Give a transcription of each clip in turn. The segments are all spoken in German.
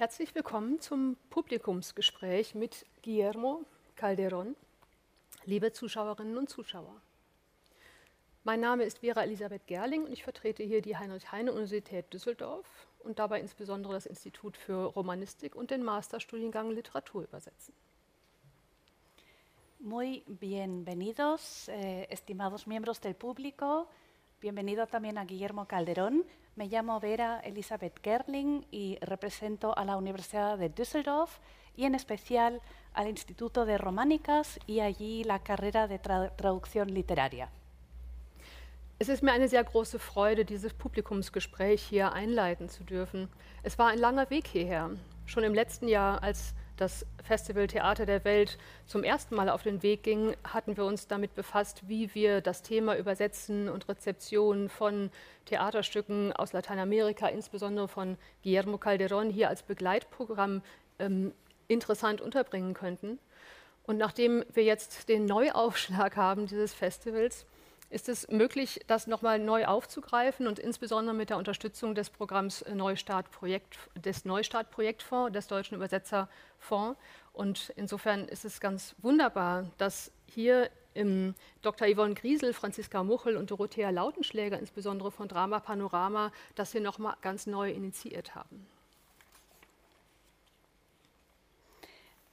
Herzlich willkommen zum Publikumsgespräch mit Guillermo Calderón, liebe Zuschauerinnen und Zuschauer. Mein Name ist Vera Elisabeth Gerling und ich vertrete hier die Heinrich-Heine-Universität Düsseldorf und dabei insbesondere das Institut für Romanistik und den Masterstudiengang Literatur übersetzen. Muy bienvenidos, eh, estimados miembros del público. Bienvenido también a Guillermo Calderón. Me llamo Vera Elizabeth Gerling y represento a la Universidad de Düsseldorf y en especial al Instituto de Románicas y allí la carrera de tra traducción literaria. Es ist mir eine sehr große Freude, dieses Publikumsgespräch hier einleiten zu dürfen. Es war ein langer Weg hierher. Schon im letzten Jahr, als das Festival Theater der Welt zum ersten Mal auf den Weg ging, hatten wir uns damit befasst, wie wir das Thema Übersetzen und Rezeption von Theaterstücken aus Lateinamerika, insbesondere von Guillermo Calderón, hier als Begleitprogramm ähm, interessant unterbringen könnten. Und nachdem wir jetzt den Neuaufschlag haben dieses Festivals, ist es möglich, das nochmal neu aufzugreifen und insbesondere mit der Unterstützung des Programms Neustart Projekt, des Neustart Projektfonds, des Deutschen Übersetzerfonds. Und insofern ist es ganz wunderbar, dass hier im Dr. Yvonne Griesel, Franziska Muchel und Dorothea Lautenschläger, insbesondere von Drama Panorama, das hier nochmal ganz neu initiiert haben.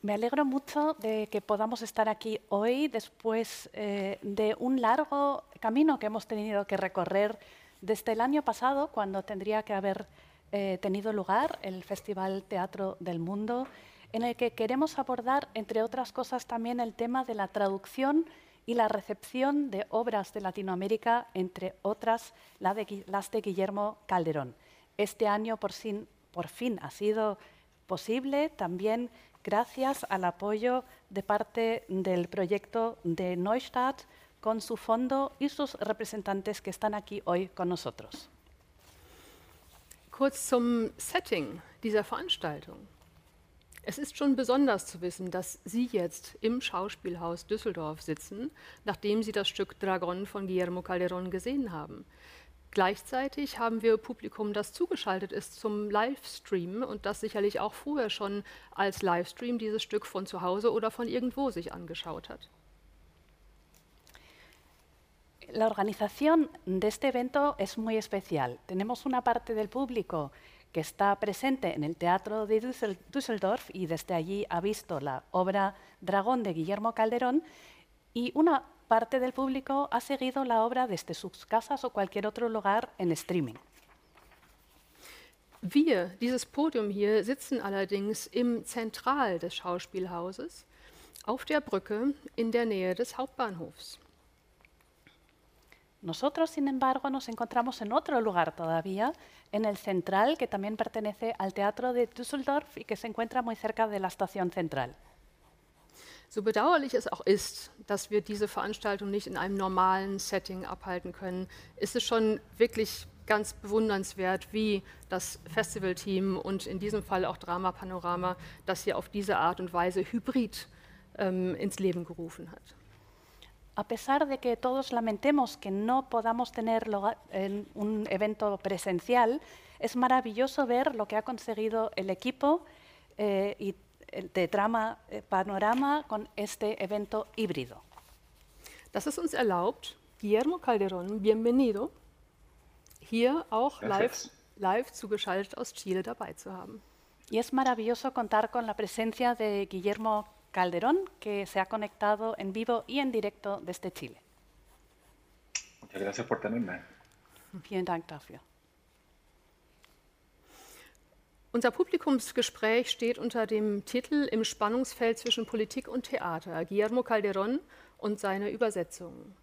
Me alegro mucho de que podamos estar aquí hoy después eh, de un largo camino que hemos tenido que recorrer desde el año pasado, cuando tendría que haber eh, tenido lugar el Festival Teatro del Mundo, en el que queremos abordar, entre otras cosas, también el tema de la traducción y la recepción de obras de Latinoamérica, entre otras las de Guillermo Calderón. Este año por fin ha sido posible también gracias al apoyo de parte del proyecto de Neustadt con su fondo y sus representantes que están aquí hoy con nosotros. Kurz zum Setting dieser Veranstaltung. Es ist schon besonders zu wissen, dass Sie jetzt im Schauspielhaus Düsseldorf sitzen, nachdem Sie das Stück Dragon von Guillermo Calderón gesehen haben. Gleichzeitig haben wir Publikum, das zugeschaltet ist zum Livestream und das sicherlich auch früher schon als Livestream dieses Stück von zu Hause oder von irgendwo sich angeschaut hat. La organización de este evento es muy especial. Tenemos una parte del público que está presente en el Teatro de Düsseldorf y desde allí ha visto la obra Dragón de Guillermo Calderón y una parte del público ha seguido la obra desde sus casas o cualquier otro lugar en streaming. Wir, dieses Podium hier, sitzen allerdings im Zentral des Schauspielhauses auf der Brücke in der Nähe des Hauptbahnhofs. Nosotros, sin embargo, nos encontramos en otro lugar todavía, en el central, que también pertenece al Teatro de Düsseldorf y que se encuentra muy cerca de la estación central. So bedauerlich es auch ist, dass wir diese Veranstaltung nicht in einem normalen Setting abhalten können, ist es schon wirklich ganz bewundernswert, wie das Festivalteam und in diesem Fall auch Drama Panorama das hier auf diese Art und Weise hybrid ähm, ins Leben gerufen hat. A pesar de que todos lamentemos que no podamos tener un evento presencial, es maravilloso ver lo que ha conseguido el equipo eh, y de Drama eh, Panorama con este evento híbrido. Das es uns erlaubt, Guillermo Calderón, bienvenido, hier auch live, live zugeschaltet aus Chile dabei zu haben. Y es maravilloso contar con la presencia de Guillermo Calderón, que se ha conectado en vivo y en directo desde Chile. Muchas gracias por tenerme. Vielen Dank dafür. Unser Publikumsgespräch steht unter dem Titel Im Spannungsfeld zwischen Politik und Theater, Guillermo Calderón und seine Übersetzungen.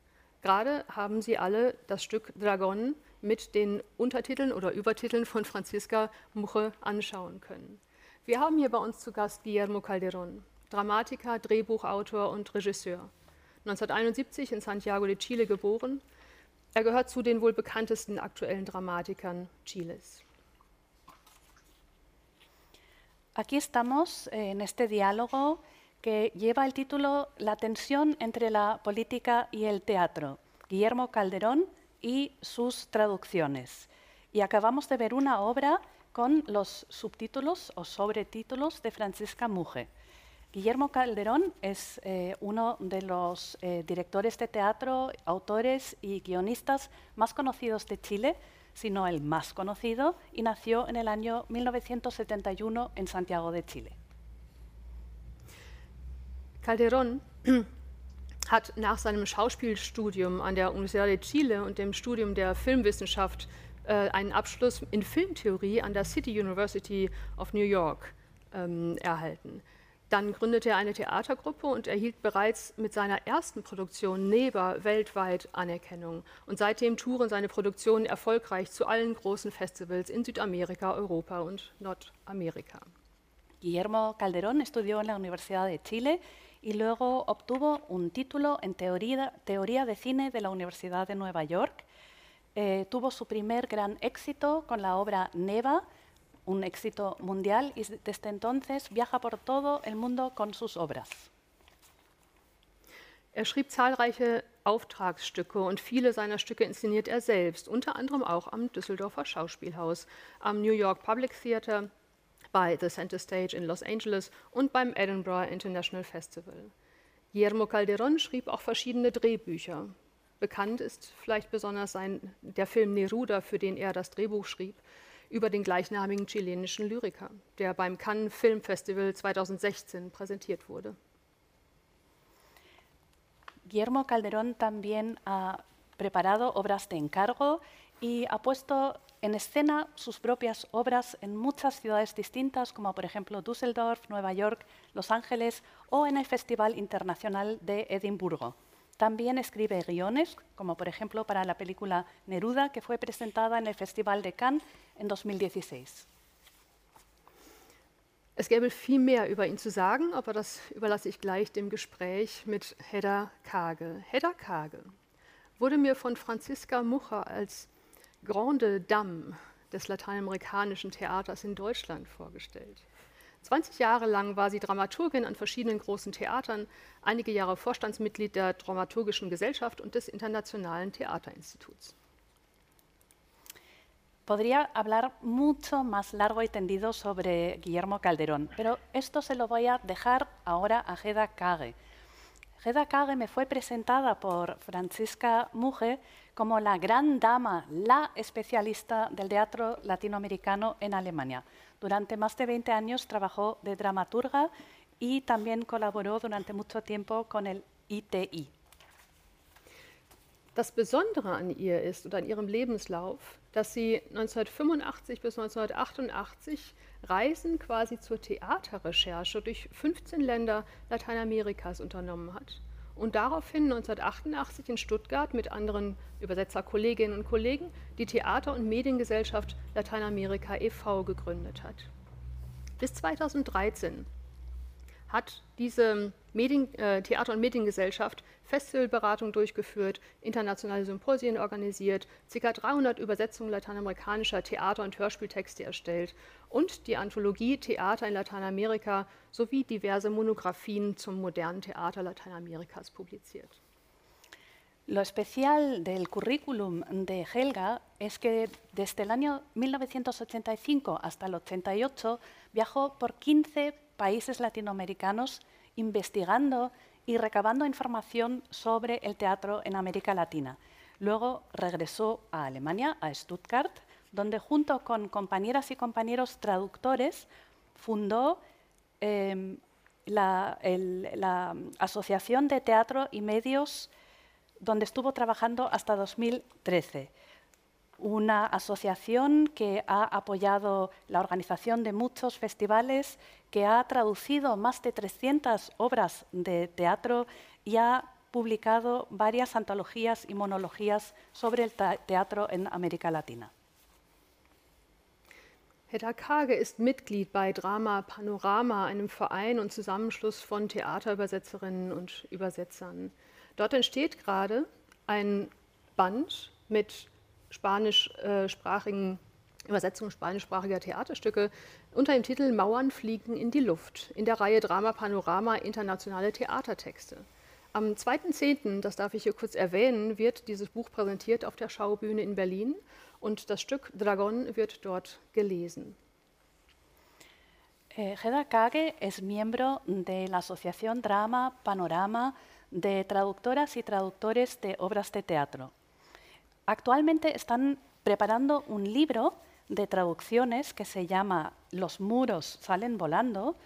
Gerade haben Sie alle das Stück Dragon mit den Untertiteln oder Übertiteln von Franziska Muche anschauen können. Wir haben hier bei uns zu Gast Guillermo Calderón, Dramatiker, Drehbuchautor und Regisseur. 1971 in Santiago de Chile geboren. Er gehört zu den wohl bekanntesten aktuellen Dramatikern Chiles. Aquí estamos eh, en este diálogo que lleva el título La tensión entre la política y el teatro, Guillermo Calderón y sus traducciones. Y acabamos de ver una obra con los subtítulos o sobretítulos de Francisca Muge. Guillermo Calderón es eh, uno de los eh, directores de teatro, autores y guionistas más conocidos de Chile, sino el más conocido, y nació en el año 1971 en Santiago de Chile. Calderón hat nach seinem Schauspielstudium an der Universidad de Chile und dem Studium der Filmwissenschaft äh, einen Abschluss in Filmtheorie an der City University of New York ähm, erhalten. Dann gründete er eine Theatergruppe und erhielt bereits mit seiner ersten Produktion Neber weltweit Anerkennung. Und seitdem touren seine Produktionen erfolgreich zu allen großen Festivals in Südamerika, Europa und Nordamerika. Guillermo Calderón estudió en la Universidad de Chile y luego obtuvo un título en teoría, teoría de cine de la Universidad de Nueva York. Eh, tuvo su primer gran éxito con la obra Neva, un éxito mundial y desde entonces viaja por todo el mundo con sus obras. Er schrieb zahlreiche Auftragsstücke und viele seiner Stücke inszeniert er selbst, unter anderem auch am Düsseldorfer Schauspielhaus, am New York Public Theater, bei The Center Stage in Los Angeles und beim Edinburgh International Festival. Guillermo Calderón schrieb auch verschiedene Drehbücher. Bekannt ist vielleicht besonders sein, der Film Neruda, für den er das Drehbuch schrieb, über den gleichnamigen chilenischen Lyriker, der beim Cannes Film Festival 2016 präsentiert wurde. Guillermo Calderón también ha preparado obras de encargo y ha puesto en escena sus propias obras en muchas ciudades distintas, como por ejemplo Düsseldorf, Nueva York, Los Ángeles o en el Festival Internacional de Edimburgo. También escribe guiones, como por ejemplo para la película Neruda, que fue presentada en el Festival de Cannes en 2016. Es gäbe viel mehr über ihn zu sagen, aber das überlasse ich gleich dem Gespräch mit Hedda Kage. Hedda Kage wurde mir von Franziska Mucher als Grande Dame des lateinamerikanischen Theaters in Deutschland vorgestellt. 20 Jahre lang war sie Dramaturgin an verschiedenen großen Theatern, einige Jahre Vorstandsmitglied der Dramaturgischen Gesellschaft und des Internationalen Theaterinstituts. Podría hablar mucho más largo y tendido sobre Guillermo Calderón, pero esto se lo voy a dejar ahora a Geda Kage. Geda Kage me fue presentada por Francisca Muge como la gran dama, la especialista del teatro latinoamericano en Alemania. Durante más de 20 años trabajó de dramaturga y también colaboró durante mucho tiempo con el ITI. Das Besondere an ihr ist oder an ihrem Lebenslauf, dass sie 1985 bis 1988 Reisen quasi zur Theaterrecherche durch 15 Länder Lateinamerikas unternommen hat und daraufhin 1988 in Stuttgart mit anderen Übersetzerkolleginnen und Kollegen die Theater- und Mediengesellschaft Lateinamerika e.V. gegründet hat. Bis 2013 hat diese Medien, äh, Theater- und Mediengesellschaft Festivalberatung durchgeführt, internationale Symposien organisiert, ca. 300 Übersetzungen lateinamerikanischer Theater- und Hörspieltexte erstellt und die Anthologie Theater in Lateinamerika sowie diverse Monographien zum modernen Theater Lateinamerikas publiziert. Lo especial del currículum de Helga es que desde el año 1985 hasta el 88 viajó por 15 países latinoamericanos investigando y recabando información sobre el teatro en América Latina. Luego regresó a Alemania, a Stuttgart, donde junto con compañeras y compañeros traductores fundó eh, la, la, Asociación de Teatro y Medios, donde estuvo trabajando hasta 2013 una asociación que ha apoyado la organización de muchos festivales, que ha traducido más de 300 obras de teatro y ha publicado varias antologías y monologías sobre el teatro en América Latina. Hedda Kage ist Mitglied bei Drama Panorama, einem Verein und Zusammenschluss von Theaterübersetzerinnen und Übersetzern. Dort entsteht gerade ein Band mit spanischsprachigen Übersetzungen spanischsprachiger Theaterstücke unter dem Titel Mauern fliegen in die Luft in der Reihe Drama Panorama Internationale Theatertexte. Am 2.10., das darf ich hier kurz erwähnen, wird dieses Buch präsentiert auf der Schaubühne in Berlin und das Stück Dragon wird dort gelesen. Eh, Heda Kage es miembro de la Asociación Drama Panorama de traductoras y traductores de obras de teatro. Actualmente están preparando un libro de traducciones que se llama Los muros salen volando,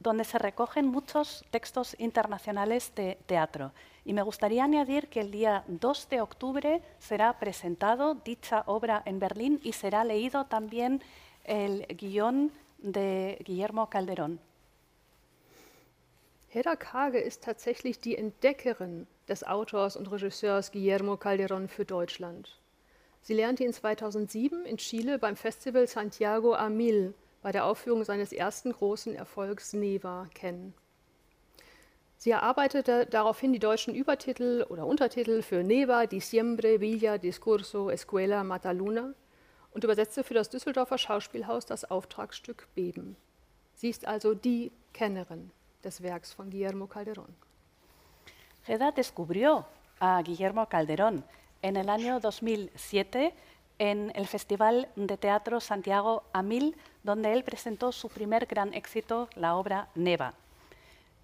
donde se recogen muchos textos internacionales de teatro. Y me gustaría añadir que el día 2 de octubre será presentado dicha obra en Berlín y será leído también el guión de Guillermo Calderón. Hedda Kage ist tatsächlich die Entdeckerin des Autors und Regisseurs Guillermo Calderón für Deutschland. Sie lernte ihn 2007 in Chile beim Festival Santiago a Mil bei der Aufführung seines ersten großen Erfolgs Neva kennen. Sie erarbeitete daraufhin die deutschen Übertitel oder Untertitel für Neva, Diciembre, Villa, Discurso, Escuela, Mataluna und übersetzte für das Düsseldorfer Schauspielhaus das Auftragsstück Beben. Sie ist also die Kennerin des Werks von Guillermo Calderón. Heda descubrió a Guillermo Calderón en el año 2007 en el Festival de Teatro Santiago Amil, donde él presentó su primer gran éxito, la obra Neva.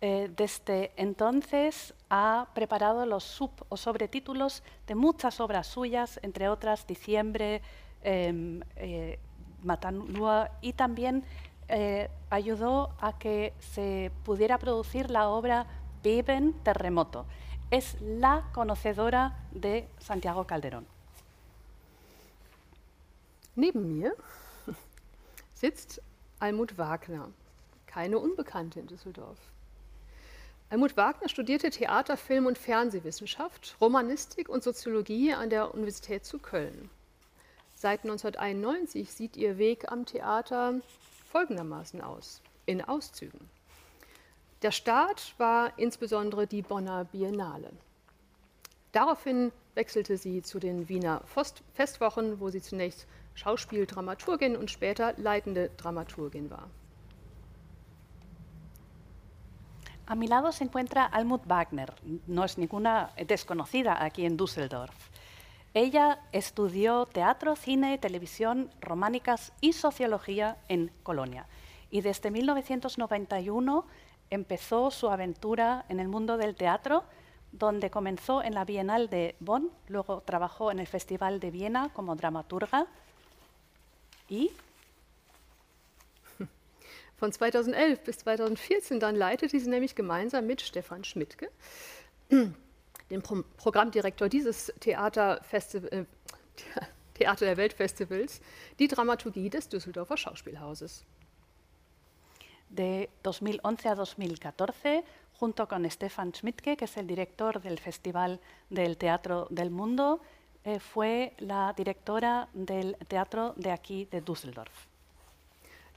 Eh, desde entonces ha preparado los sub o sobretítulos de muchas obras suyas, entre otras Diciembre, eh, eh, Matanúa, y también eh, ayudó a que se pudiera producir la obra Beben Terremoto. Es la conocedora de Santiago Calderón. Neben mir sitzt Almut Wagner, keine Unbekannte in Düsseldorf. Almut Wagner studierte Theater, Film und Fernsehwissenschaft, Romanistik und Soziologie an der Universität zu Köln. Seit 1991 sieht ihr Weg am Theater folgendermaßen aus, in Auszügen. Der Start war insbesondere die Bonner Biennale. Daraufhin wechselte sie zu den Wiener Festwochen, wo sie zunächst Schauspieldramaturgin und später leitende Dramaturgin war. A mi lado se encuentra Almut Wagner, no es ninguna desconocida aquí en Düsseldorf. Ella estudió teatro, cine, televisión, románicas y sociología en Colonia. Y desde 1991 empezó su aventura en el mundo del teatro, donde comenzó en la Bienal de Bonn, luego trabajó en el Festival de Viena como dramaturga y Von 2011 bis 2014 dann leitete sie nämlich gemeinsam mit Stefan Schmidtke, dem Pro Programmdirektor dieses Theaterfestival, äh, Theater der Weltfestivals, die Dramaturgie des Düsseldorfer Schauspielhauses. De 2011 a 2014, junto con Stefan Schmidtke, que es el director del Festival del Teatro del Mundo, eh, fue la directora del teatro de aquí, de Düsseldorf.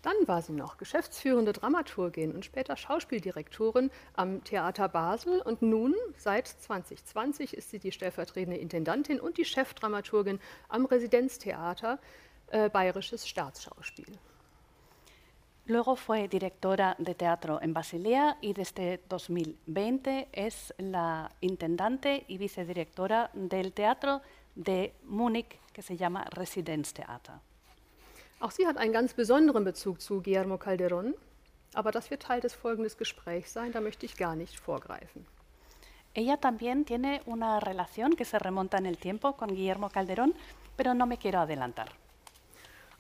Dann war sie noch geschäftsführende Dramaturgin und später Schauspieldirektorin am Theater Basel und nun, seit 2020, ist sie die stellvertretende Intendantin und die Chefdramaturgin am Residenztheater äh, Bayerisches Staatsschauspiel. Luego fue directora de teatro en Basilea y desde 2020 es la intendante y vicedirectora del teatro de Múnich, que se llama Residenztheater. Auch sie hat einen ganz besonderen Bezug zu Guillermo Calderón, aber das wird Teil des folgenden Gesprächs sein, da möchte ich gar nicht vorgreifen. Ella también tiene una relación que se remonta en el tiempo con Guillermo Calderón, pero no me quiero adelantar.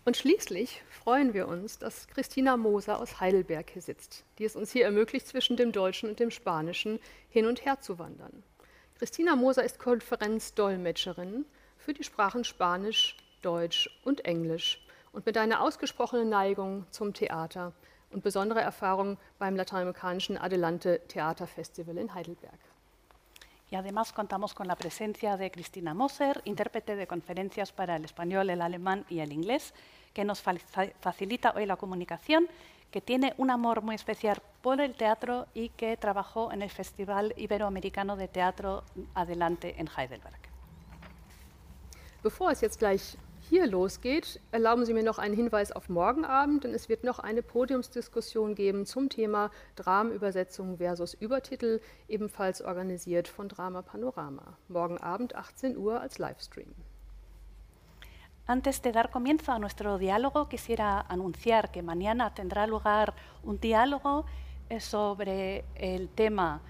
Und schließlich freuen wir uns, dass Christina Moser aus Heidelberg hier sitzt, die es uns hier ermöglicht, zwischen dem Deutschen und dem Spanischen hin und her zu wandern. Christina Moser ist Konferenzdolmetscherin für die Sprachen Spanisch, Deutsch und Englisch und mit einer ausgesprochenen Neigung zum Theater und besondere Erfahrung beim lateinamerikanischen Adelante Theaterfestival in Heidelberg. Y además contamos con la presencia de Cristina Moser, intérprete de conferencias para el español, el alemán y el inglés, que nos facilita hoy la comunicación, que tiene un amor muy especial por el teatro y que trabajó en el Festival Iberoamericano de Teatro Adelante en Heidelberg. Bevor es jetzt gleich hier losgeht, erlauben Sie mir noch einen Hinweis auf morgen Abend, denn es wird noch eine Podiumsdiskussion geben zum Thema Dramenübersetzung versus Übertitel, ebenfalls organisiert von Drama Panorama. Morgen Abend 18 Uhr als Livestream. Antes de dar comienzo a nuestro diálogo, quisiera anunciar que mañana tendrá lugar un diálogo eh, sobre el tema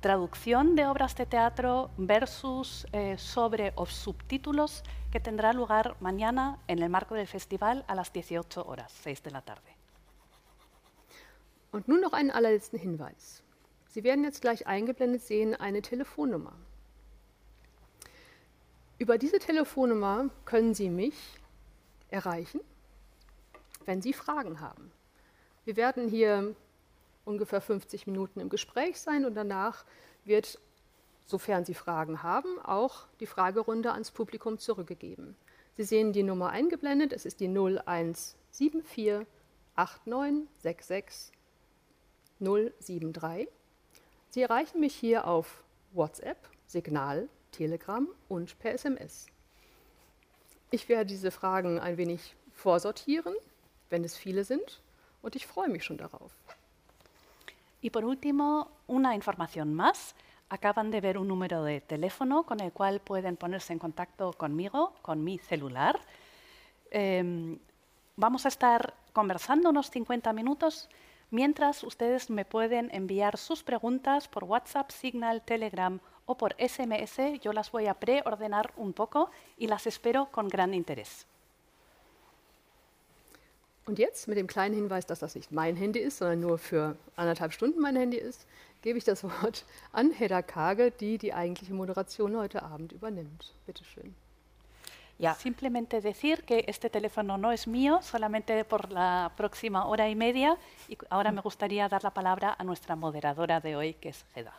traducción de obras de teatro versus eh, sobre o subtítulos que tendrá lugar mañana en el marco del festival a las 18 horas, 6 de la tarde. Und nun noch einen allerletzten Hinweis. Sie werden jetzt gleich eingeblendet sehen eine Telefonnummer. Über diese Telefonnummer können Sie mich erreichen, wenn Sie Fragen haben. Wir werden hier ungefähr 50 Minuten im Gespräch sein und danach wird, sofern Sie Fragen haben, auch die Fragerunde ans Publikum zurückgegeben. Sie sehen die Nummer eingeblendet, es ist die 0174 8966 073. Sie erreichen mich hier auf WhatsApp, Signal, Telegram und per SMS. Ich werde diese Fragen ein wenig vorsortieren, wenn es viele sind, und ich freue mich schon darauf. Y por último, una información más. Acaban de ver un número de teléfono con el cual pueden ponerse en contacto conmigo, con mi celular. Eh, vamos a estar conversando unos 50 minutos mientras ustedes me pueden enviar sus preguntas por WhatsApp, Signal, Telegram o por SMS. Yo las voy a preordenar un poco y las espero con gran interés. Und jetzt mit dem kleinen Hinweis, dass das nicht mein Handy ist, sondern nur für anderthalb Stunden mein Handy ist, gebe ich das Wort an Hedda Kage, die die eigentliche Moderation heute Abend übernimmt. Bitte schön. Ja. Simplemente decir que este teléfono no es mío, solamente por la próxima hora y media. Y ahora me gustaría dar la palabra a nuestra moderadora de hoy, que es Hedda.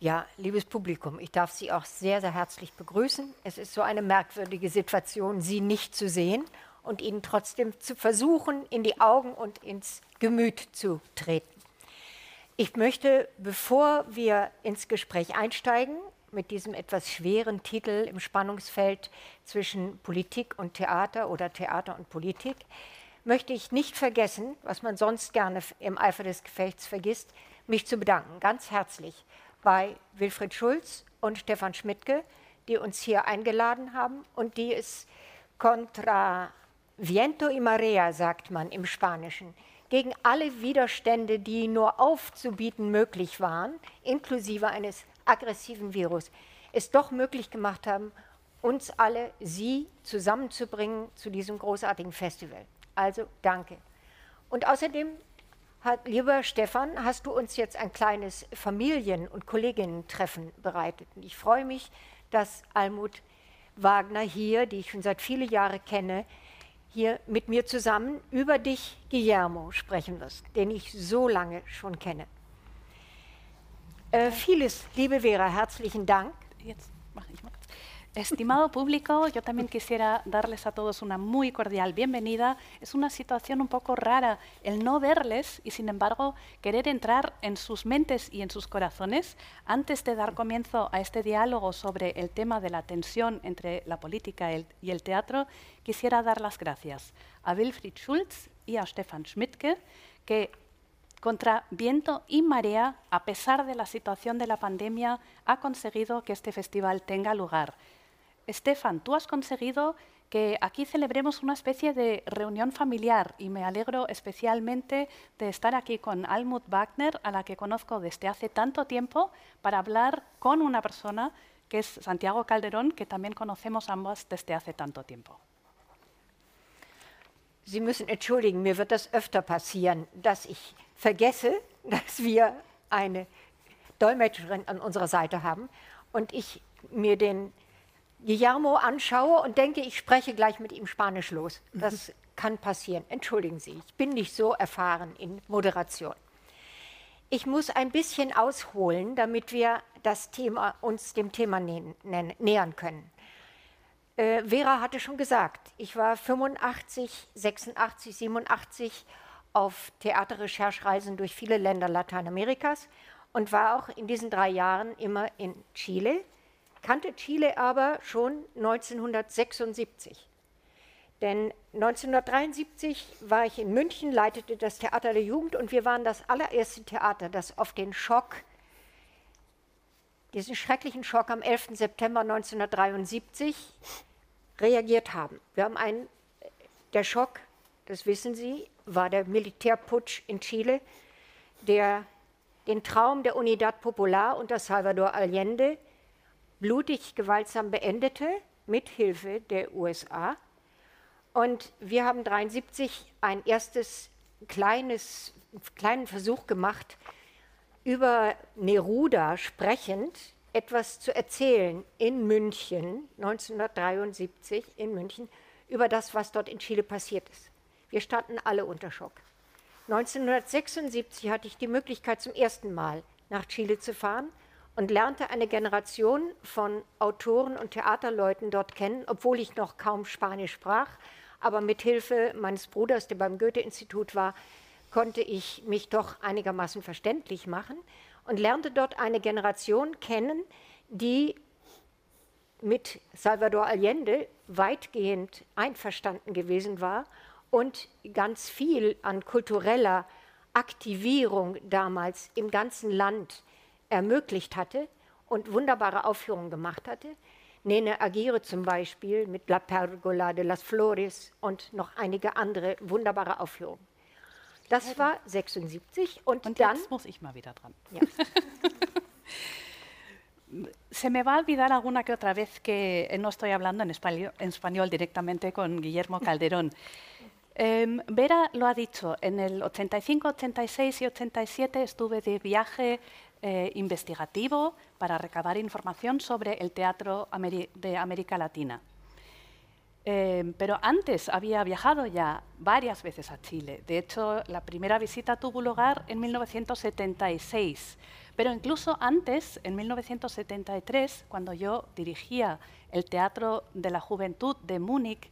Ja, liebes Publikum, ich darf Sie auch sehr, sehr herzlich begrüßen. Es ist so eine merkwürdige Situation, Sie nicht zu sehen und ihnen trotzdem zu versuchen, in die Augen und ins Gemüt zu treten. Ich möchte, bevor wir ins Gespräch einsteigen, mit diesem etwas schweren Titel im Spannungsfeld zwischen Politik und Theater oder Theater und Politik, möchte ich nicht vergessen, was man sonst gerne im Eifer des Gefechts vergisst, mich zu bedanken, ganz herzlich bei Wilfried Schulz und Stefan Schmidtke, die uns hier eingeladen haben und die es contra Viento y marea, sagt man im Spanischen, gegen alle Widerstände, die nur aufzubieten möglich waren, inklusive eines aggressiven Virus, es doch möglich gemacht haben, uns alle, Sie zusammenzubringen zu diesem großartigen Festival. Also danke. Und außerdem, hat, lieber Stefan, hast du uns jetzt ein kleines Familien- und Kolleginnen-Treffen bereitet. Und ich freue mich, dass Almut Wagner hier, die ich schon seit vielen Jahren kenne, hier mit mir zusammen über dich, Guillermo, sprechen wirst, den ich so lange schon kenne. Äh, vieles, liebe Vera, herzlichen Dank. Jetzt mache ich mal. Estimado público, yo también quisiera darles a todos una muy cordial bienvenida. Es una situación un poco rara el no verles y, sin embargo, querer entrar en sus mentes y en sus corazones. Antes de dar comienzo a este diálogo sobre el tema de la tensión entre la política y el teatro, quisiera dar las gracias a Wilfried Schulz y a Stefan Schmidtke, que contra viento y marea, a pesar de la situación de la pandemia, ha conseguido que este festival tenga lugar. Estefan, tú has conseguido que aquí celebremos una especie de reunión familiar y me alegro especialmente de estar aquí con Almut Wagner, a la que conozco desde hace tanto tiempo, para hablar con una persona que es Santiago Calderón, que también conocemos ambas desde hace tanto tiempo. Sie müssen entschuldigen, mir wird das öfter passieren, dass ich vergesse, dass wir eine Dolmetscherin an unserer Seite haben und ich mir den Guillermo anschaue und denke, ich spreche gleich mit ihm Spanisch los. Das kann passieren. Entschuldigen Sie, ich bin nicht so erfahren in Moderation. Ich muss ein bisschen ausholen, damit wir das Thema, uns dem Thema nähern können. Äh, Vera hatte schon gesagt, ich war 85, 86, 87 auf Theaterrecherchereisen durch viele Länder Lateinamerikas und war auch in diesen drei Jahren immer in Chile, kannte Chile aber schon 1976. Denn 1973 war ich in München, leitete das Theater der Jugend und wir waren das allererste Theater, das auf den Schock, diesen schrecklichen Schock am 11. September 1973 reagiert haben. Wir haben einen, der Schock, das wissen Sie, war der Militärputsch in Chile, der den Traum der Unidad Popular unter Salvador Allende blutig gewaltsam beendete, mit Hilfe der USA. Und wir haben 1973 ein erstes kleines, kleinen Versuch gemacht, über Neruda sprechend etwas zu erzählen in München, 1973 in München, über das, was dort in Chile passiert ist. Wir standen alle unter Schock. 1976 hatte ich die Möglichkeit, zum ersten Mal nach Chile zu fahren und lernte eine Generation von Autoren und Theaterleuten dort kennen, obwohl ich noch kaum Spanisch sprach. Aber mit Hilfe meines Bruders, der beim Goethe-Institut war, konnte ich mich doch einigermaßen verständlich machen und lernte dort eine Generation kennen, die mit Salvador Allende weitgehend einverstanden gewesen war und ganz viel an kultureller Aktivierung damals im ganzen Land ermöglicht hatte und wunderbare Aufführungen gemacht hatte. Nene Aguirre zum Beispiel mit La Pergola de las Flores und noch einige andere wunderbare Aufführungen. Das war 76 und, Und dann jetzt muss ich mal wieder dran. Ja. Se me va a olvidar alguna que otra vez que no estoy hablando en español, en español directamente con Guillermo Calderón. Em, Vera lo ha dicho, en el 85, 86 y 87 estuve de viaje eh, investigativo para recabar información sobre el teatro de América Latina. Eh, pero antes había viajado ya varias veces a Chile. De hecho, la primera visita tuvo lugar en 1976. Pero incluso antes, en 1973, cuando yo dirigía el Teatro de la Juventud de Múnich,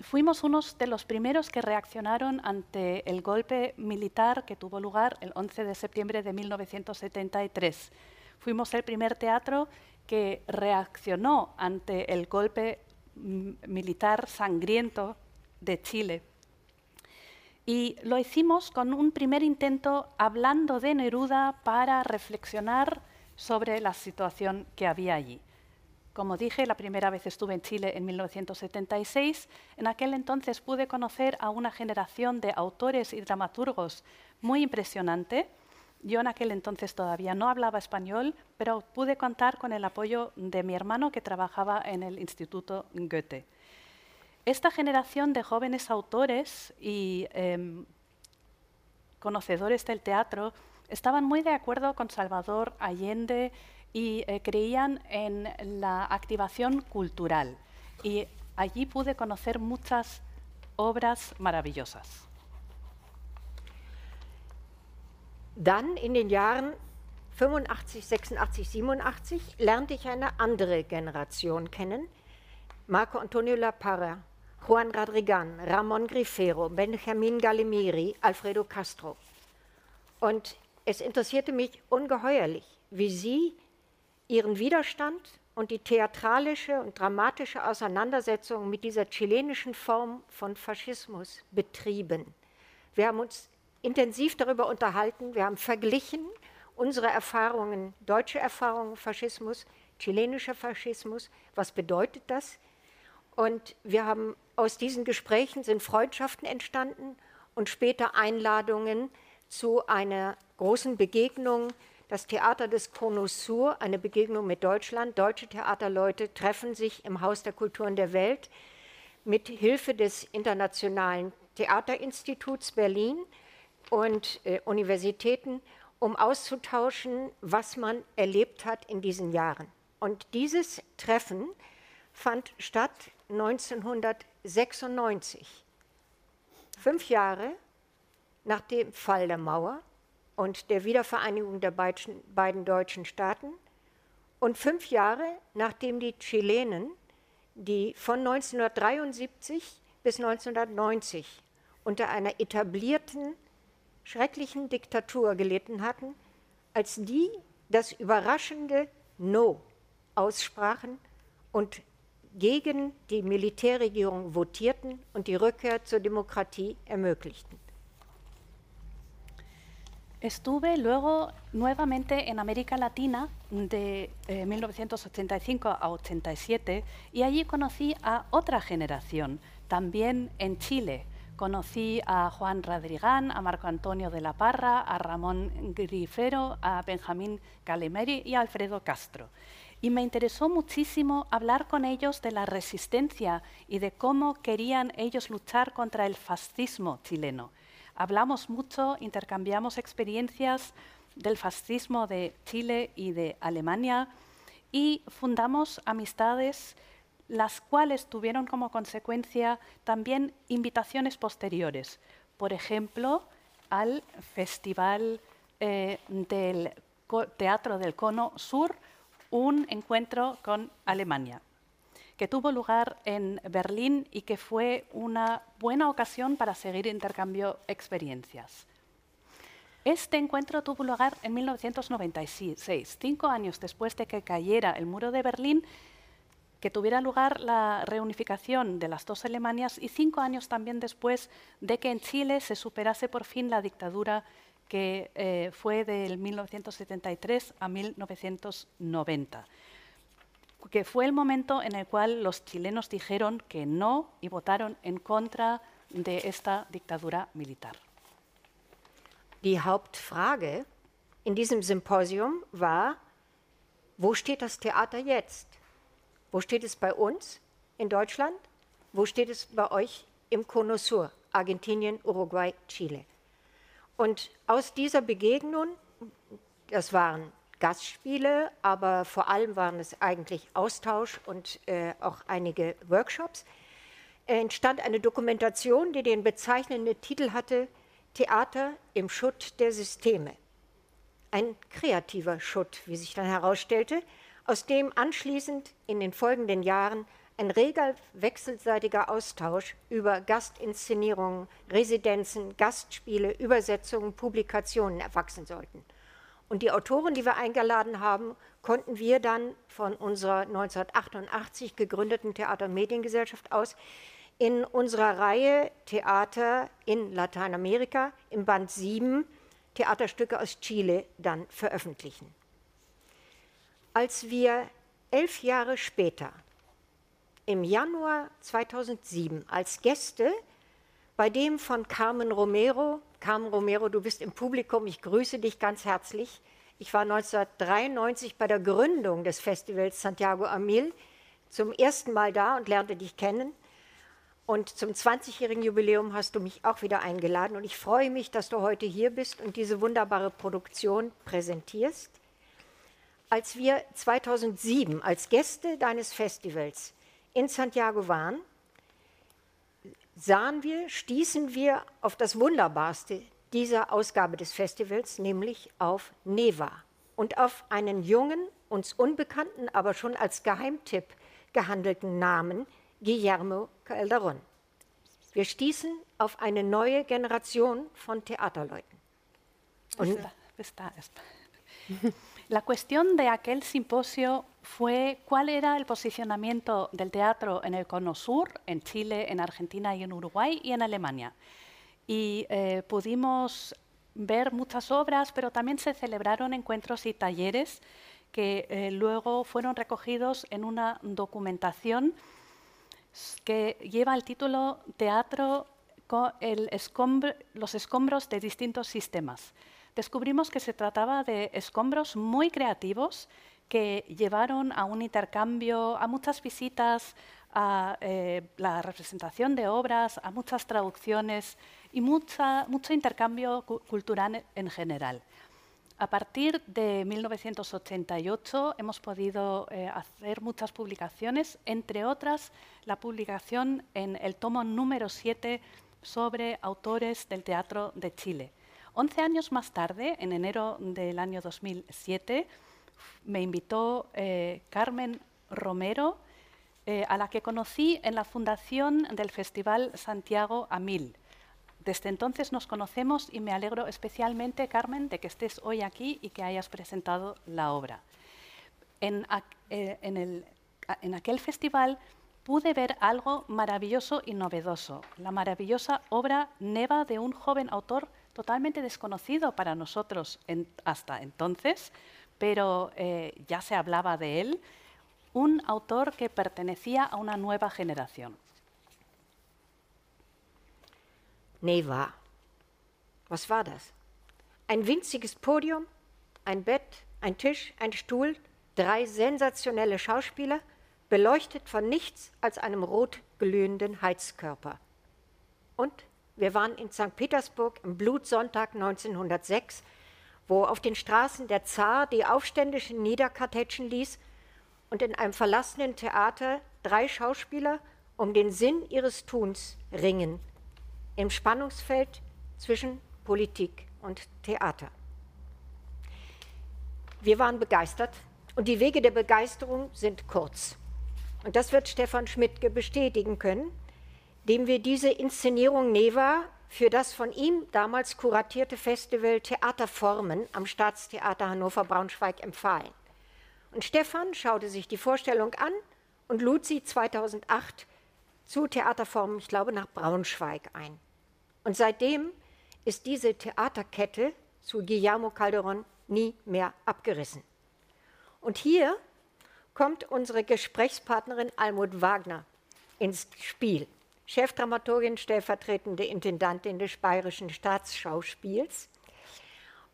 fuimos unos de los primeros que reaccionaron ante el golpe militar que tuvo lugar el 11 de septiembre de 1973. Fuimos el primer teatro que reaccionó ante el golpe mm, militar sangriento de Chile. Y lo hicimos con un primer intento hablando de Neruda para reflexionar sobre la situación que había allí. Como dije, la primera vez estuve en Chile en 1976. En aquel entonces pude conocer a una generación de autores y dramaturgos muy impresionante. Yo en aquel entonces todavía no hablaba español, pero pude contar con el apoyo de mi hermano que trabajaba en el Instituto Goethe. Esta generación de jóvenes autores y em, conocedores del teatro estaban muy de acuerdo con Salvador Allende y eh, creían en la activación cultural. Y allí pude conocer muchas obras maravillosas. Dann in den Jahren 85, 86, 87 lernte ich eine andere Generation kennen. Marco Antonio La Parra, Juan Radrigan, Ramon Grifero, Benjamin Gallimiri, Alfredo Castro. Und es interessierte mich ungeheuerlich, wie sie ihren Widerstand und die theatralische und dramatische Auseinandersetzung mit dieser chilenischen Form von Faschismus betrieben. Wir haben uns intensiv darüber unterhalten, wir haben verglichen unsere Erfahrungen, deutsche Erfahrungen, Faschismus, chilenischer Faschismus, was bedeutet das? Und wir haben aus diesen Gesprächen sind Freundschaften entstanden und später Einladungen zu einer großen Begegnung, das Theater des Cono Sur, eine Begegnung mit Deutschland. Deutsche Theaterleute treffen sich im Haus der Kulturen der Welt mit Hilfe des Internationalen Theaterinstituts Berlin und äh, Universitäten, um auszutauschen, was man erlebt hat in diesen Jahren. Und dieses Treffen fand statt 1996, fünf Jahre nach dem Fall der Mauer und der Wiedervereinigung der beiden deutschen Staaten und fünf Jahre nachdem die Chilenen, die von 1973 bis 1990 unter einer etablierten, schrecklichen Diktatur gelitten hatten, als die das überraschende No aussprachen und gegen die Militärregierung votierten und die Rückkehr zur Demokratie ermöglichten. Estuve luego nuevamente en América Latina de eh, 1985 a 87 y allí conocí a otra generación, también en Chile. Conocí a Juan Radrigán, a Marco Antonio de la Parra, a Ramón Grifero, a Benjamín Calimeri y a Alfredo Castro. Y me interesó muchísimo hablar con ellos de la resistencia y de cómo querían ellos luchar contra el fascismo chileno. Hablamos mucho, intercambiamos experiencias del fascismo de Chile y de Alemania y fundamos amistades las cuales tuvieron como consecuencia también invitaciones posteriores, por ejemplo, al Festival eh, del Teatro del Cono Sur, un encuentro con Alemania, que tuvo lugar en Berlín y que fue una buena ocasión para seguir intercambio experiencias. Este encuentro tuvo lugar en 1996, cinco años después de que cayera el muro de Berlín que tuviera lugar la reunificación de las dos Alemanias y cinco años también después de que en Chile se superase por fin la dictadura que eh, fue del 1973 a 1990, que fue el momento en el cual los chilenos dijeron que no y votaron en contra de esta dictadura militar. Die Hauptfrage in diesem Symposium war, wo steht das Theater jetzt? Wo steht es bei uns in Deutschland? Wo steht es bei euch im Cono Sur, Argentinien, Uruguay, Chile? Und aus dieser Begegnung, das waren Gastspiele, aber vor allem waren es eigentlich Austausch und äh, auch einige Workshops, entstand eine Dokumentation, die den bezeichnenden Titel hatte Theater im Schutt der Systeme. Ein kreativer Schutt, wie sich dann herausstellte, aus dem anschließend in den folgenden Jahren ein reger wechselseitiger Austausch über Gastinszenierungen, Residenzen, Gastspiele, Übersetzungen, Publikationen erwachsen sollten. Und die Autoren, die wir eingeladen haben, konnten wir dann von unserer 1988 gegründeten Theater- und Mediengesellschaft aus in unserer Reihe Theater in Lateinamerika im Band 7 Theaterstücke aus Chile dann veröffentlichen. Als wir elf Jahre später, im Januar 2007, als Gäste bei dem von Carmen Romero, Carmen Romero, du bist im Publikum, ich grüße dich ganz herzlich. Ich war 1993 bei der Gründung des Festivals Santiago Amil zum ersten Mal da und lernte dich kennen. Und zum 20-jährigen Jubiläum hast du mich auch wieder eingeladen. Und ich freue mich, dass du heute hier bist und diese wunderbare Produktion präsentierst als wir 2007 als Gäste deines Festivals in Santiago waren, sahen wir, stießen wir auf das Wunderbarste dieser Ausgabe des Festivals, nämlich auf Neva und auf einen jungen, uns unbekannten, aber schon als Geheimtipp gehandelten Namen, Guillermo Calderón. Wir stießen auf eine neue Generation von Theaterleuten. Und bis da ist. La cuestión de aquel simposio fue cuál era el posicionamiento del teatro en el Cono Sur, en Chile, en Argentina y en Uruguay y en Alemania. Y eh, pudimos ver muchas obras, pero también se celebraron encuentros y talleres que eh, luego fueron recogidos en una documentación que lleva el título Teatro con los escombros de distintos sistemas descubrimos que se trataba de escombros muy creativos que llevaron a un intercambio, a muchas visitas, a eh, la representación de obras, a muchas traducciones y mucho intercambio cultural en general. A partir de 1988 hemos podido eh, hacer muchas publicaciones, entre otras la publicación en el tomo número 7 sobre autores del teatro de Chile. Once años más tarde, en enero del año 2007, me invitó eh, Carmen Romero, eh, a la que conocí en la fundación del Festival Santiago Amil. Desde entonces nos conocemos y me alegro especialmente, Carmen, de que estés hoy aquí y que hayas presentado la obra. en, eh, en, el, en aquel festival pude ver algo maravilloso y novedoso, la maravillosa obra Neva de un joven autor totalmente desconocido para nosotros hasta entonces, pero eh, ya se hablaba de él, un autor que pertenecía a una nueva generación. Neva. Was war das? Ein winziges Podium, ein Bett, ein Tisch, ein Stuhl, drei sensationelle Schauspieler, beleuchtet von nichts als einem rot glühenden Heizkörper. Und wir waren in St. Petersburg am Blutsonntag 1906, wo auf den Straßen der Zar die Aufständischen niederkartätschen ließ und in einem verlassenen Theater drei Schauspieler um den Sinn ihres Tuns ringen, im Spannungsfeld zwischen Politik und Theater. Wir waren begeistert und die Wege der Begeisterung sind kurz. Und das wird Stefan Schmidtke bestätigen können, dem wir diese Inszenierung Neva für das von ihm damals kuratierte Festival Theaterformen am Staatstheater Hannover-Braunschweig empfahlen. Und Stefan schaute sich die Vorstellung an und lud sie 2008 zu Theaterformen, ich glaube, nach Braunschweig ein. Und seitdem ist diese Theaterkette zu Guillermo Calderon nie mehr abgerissen. Und hier kommt unsere Gesprächspartnerin Almut Wagner ins Spiel, Chefdramaturgin, stellvertretende Intendantin des Bayerischen Staatsschauspiels.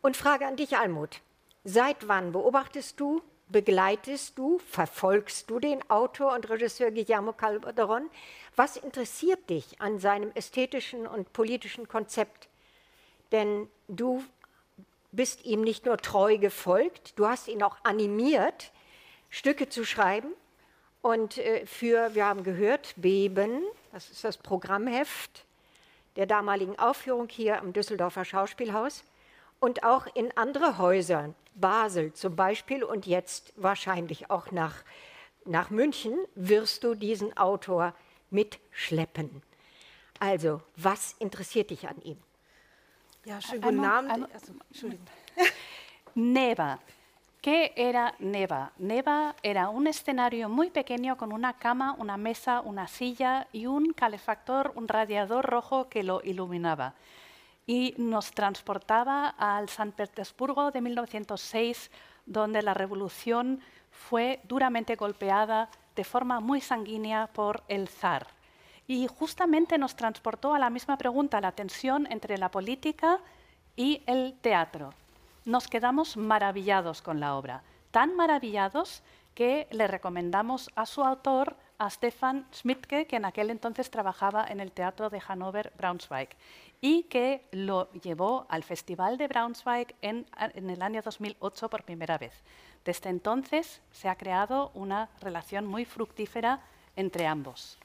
Und Frage an dich, Almut. Seit wann beobachtest du, begleitest du, verfolgst du den Autor und Regisseur Guillermo Calderon? Was interessiert dich an seinem ästhetischen und politischen Konzept? Denn du bist ihm nicht nur treu gefolgt, du hast ihn auch animiert, Stücke zu schreiben. Und äh, für, wir haben gehört, Beben, das ist das Programmheft der damaligen Aufführung hier am Düsseldorfer Schauspielhaus und auch in andere Häuser, Basel zum Beispiel und jetzt wahrscheinlich auch nach, nach München, wirst du diesen Autor mitschleppen. Also, was interessiert dich an ihm? Ja, schönen guten Abend. Also, Entschuldigung. Neva. ¿Qué era Neva? Neva era un escenario muy pequeño con una cama, una mesa, una silla y un calefactor, un radiador rojo que lo iluminaba. Y nos transportaba al San Petersburgo de 1906, donde la revolución fue duramente golpeada de forma muy sanguínea por el zar. Y justamente nos transportó a la misma pregunta, la tensión entre la política y el teatro. Nos quedamos maravillados con la obra, tan maravillados que le recomendamos a su autor, a Stefan Schmidtke, que en aquel entonces trabajaba en el Teatro de Hannover Braunschweig y que lo llevó al Festival de Braunschweig en, en, el año 2008 por primera vez. Desde entonces se ha creado una relación muy fructífera entre ambos.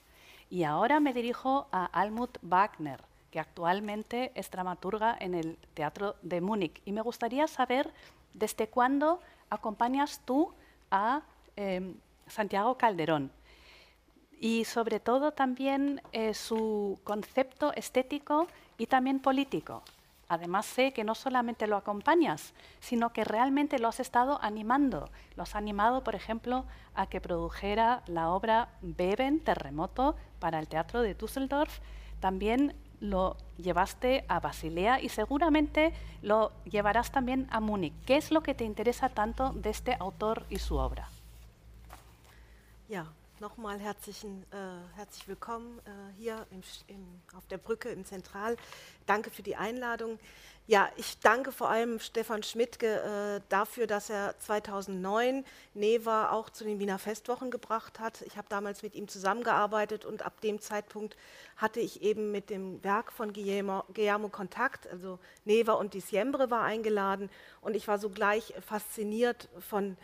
Y ahora me dirijo a Almut Wagner, que actualmente es dramaturga en el Teatro de Múnich. Y me gustaría saber desde cuándo acompañas tú a eh, Santiago Calderón y sobre todo también eh, su concepto estético y también político. Además sé que no solamente lo acompañas, sino que realmente lo has estado animando. Lo has animado, por ejemplo, a que produjera la obra Beben, Terremoto, para el Teatro de Düsseldorf. También lo llevaste a Basilea y seguramente lo llevarás también a Múnich. ¿Qué es lo que te interesa tanto de este autor y su obra? Ja, nochmal herzlichen, äh, herzlich willkommen äh, hier im, im, auf der Brücke im Zentral. Danke für die Einladung. Ja, ich danke vor allem Stefan Schmidtke äh, dafür, dass er 2009 Neva auch zu den Wiener Festwochen gebracht hat. Ich habe damals mit ihm zusammengearbeitet und ab dem Zeitpunkt hatte ich eben mit dem Werk von Guillermo, Guillermo Kontakt, also Neva und Diciembre war eingeladen und ich war sogleich fasziniert von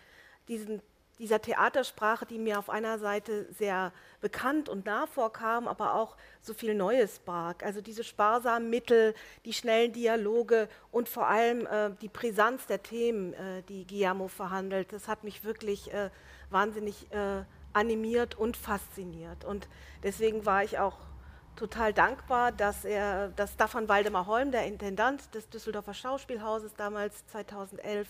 diesen dieser Theatersprache, die mir auf einer Seite sehr bekannt und nah vorkam, aber auch so viel Neues barg. Also diese sparsamen Mittel, die schnellen Dialoge und vor allem äh, die Brisanz der Themen, äh, die Guillermo verhandelt, das hat mich wirklich äh, wahnsinnig äh, animiert und fasziniert. Und deswegen war ich auch total dankbar, dass er, dass Staffan Waldemar Holm, der Intendant des Düsseldorfer Schauspielhauses damals 2011,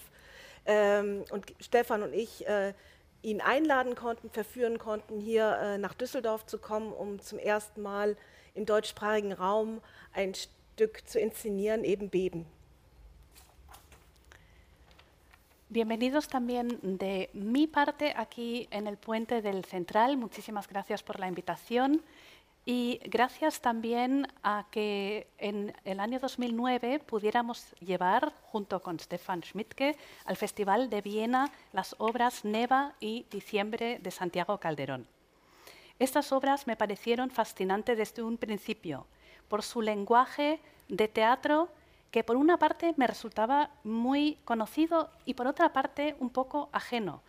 ähm, und Stefan und ich äh, ihn einladen konnten, verführen konnten, hier äh, nach Düsseldorf zu kommen, um zum ersten Mal im deutschsprachigen Raum ein Stück zu inszenieren, eben Beben. Bienvenidos también de mi parte aquí en el puente del Central. Muchísimas gracias por la invitación. Y gracias también a que en el año 2009 pudiéramos llevar, junto con Stefan Schmidtke, al Festival de Viena las obras Neva y Diciembre de Santiago Calderón. Estas obras me parecieron fascinantes desde un principio, por su lenguaje de teatro que por una parte me resultaba muy conocido y por otra parte un poco ajeno,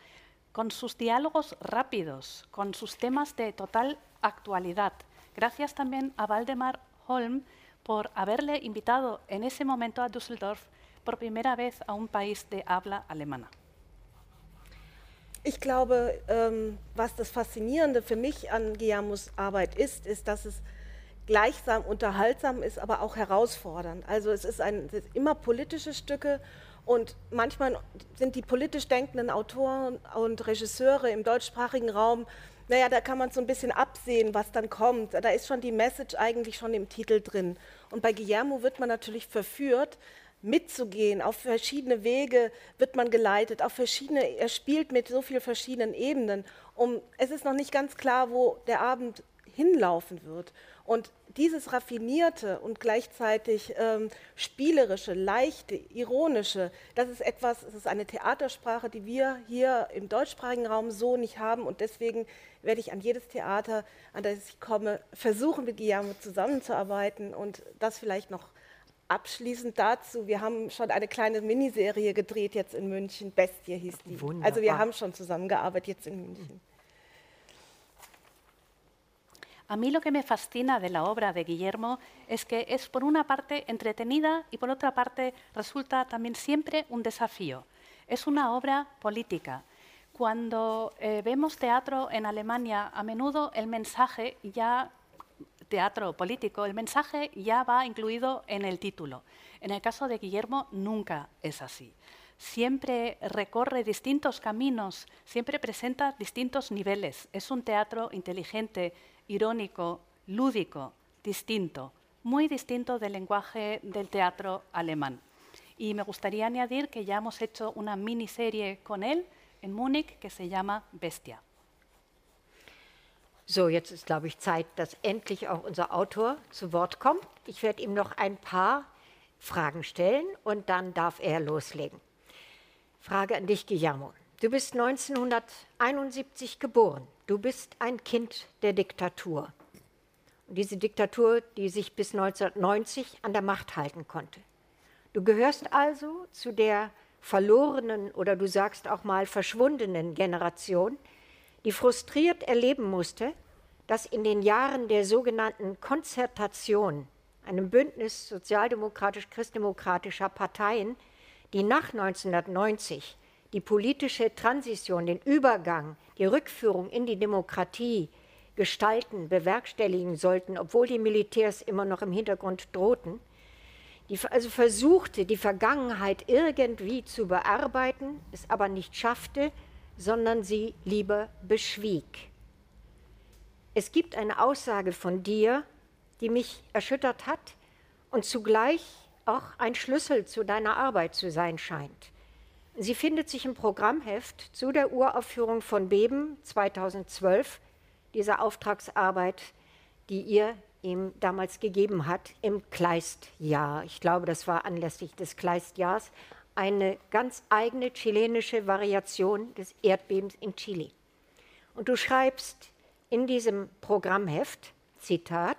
con sus diálogos rápidos, con sus temas de total actualidad Gracias también a Waldemar Holm por haberle invitado en ese momento a Düsseldorf por primera vez a un país de habla alemana. Ich glaube, ähm, was das Faszinierende für mich an Guillermos Arbeit ist, ist, dass es gleichsam unterhaltsam ist, aber auch herausfordernd. Also es ist, ein, es ist immer politische Stücke und manchmal sind die politisch denkenden Autoren und Regisseure im deutschsprachigen Raum naja, da kann man so ein bisschen absehen, was dann kommt. Da ist schon die Message eigentlich schon im Titel drin. Und bei Guillermo wird man natürlich verführt, mitzugehen. Auf verschiedene Wege wird man geleitet, auf verschiedene, er spielt mit so vielen verschiedenen Ebenen. Um, es ist noch nicht ganz klar, wo der Abend hinlaufen wird. Und dieses raffinierte und gleichzeitig ähm, spielerische, leichte, ironische, das ist etwas, es ist eine Theatersprache, die wir hier im deutschsprachigen Raum so nicht haben. Und deswegen werde ich an jedes Theater, an das ich komme, versuchen, mit Guillermo zusammenzuarbeiten. Und das vielleicht noch abschließend dazu. Wir haben schon eine kleine Miniserie gedreht jetzt in München. Bestie hieß die. Wunderbar. Also wir haben schon zusammengearbeitet jetzt in München. A mí lo que me fascina de la obra de Guillermo es que es por una parte entretenida y por otra parte resulta también siempre un desafío. Es una obra política. Cuando eh, vemos teatro en Alemania, a menudo el mensaje ya teatro político, el mensaje ya va incluido en el título. En el caso de Guillermo nunca es así. Siempre recorre distintos caminos, siempre presenta distintos niveles. Es un teatro inteligente, irónico, lúdico, distinto, muy distinto del lenguaje del teatro alemán. Y me gustaría añadir que ya hemos hecho una miniserie con él en Múnich que se llama Bestia. So, jetzt ist, glaube ich, Zeit, dass endlich auch unser Autor zu Wort kommt. Ich werde ihm noch ein paar Fragen stellen und dann darf er loslegen. Frage an dich, Guillermo. Du bist 1971 geboren. Du bist ein Kind der Diktatur. Und diese Diktatur, die sich bis 1990 an der Macht halten konnte. Du gehörst also zu der verlorenen oder du sagst auch mal verschwundenen Generation, die frustriert erleben musste, dass in den Jahren der sogenannten Konzertation, einem Bündnis sozialdemokratisch-christdemokratischer Parteien, die nach 1990 die politische Transition, den Übergang, die Rückführung in die Demokratie gestalten, bewerkstelligen sollten, obwohl die Militärs immer noch im Hintergrund drohten, die also versuchte, die Vergangenheit irgendwie zu bearbeiten, es aber nicht schaffte, sondern sie lieber beschwieg. Es gibt eine Aussage von dir, die mich erschüttert hat und zugleich auch ein Schlüssel zu deiner Arbeit zu sein scheint. Sie findet sich im Programmheft zu der Uraufführung von Beben 2012, dieser Auftragsarbeit, die ihr ihm damals gegeben hat im Kleistjahr. Ich glaube, das war anlässlich des Kleistjahrs eine ganz eigene chilenische Variation des Erdbebens in Chile. Und du schreibst in diesem Programmheft, Zitat,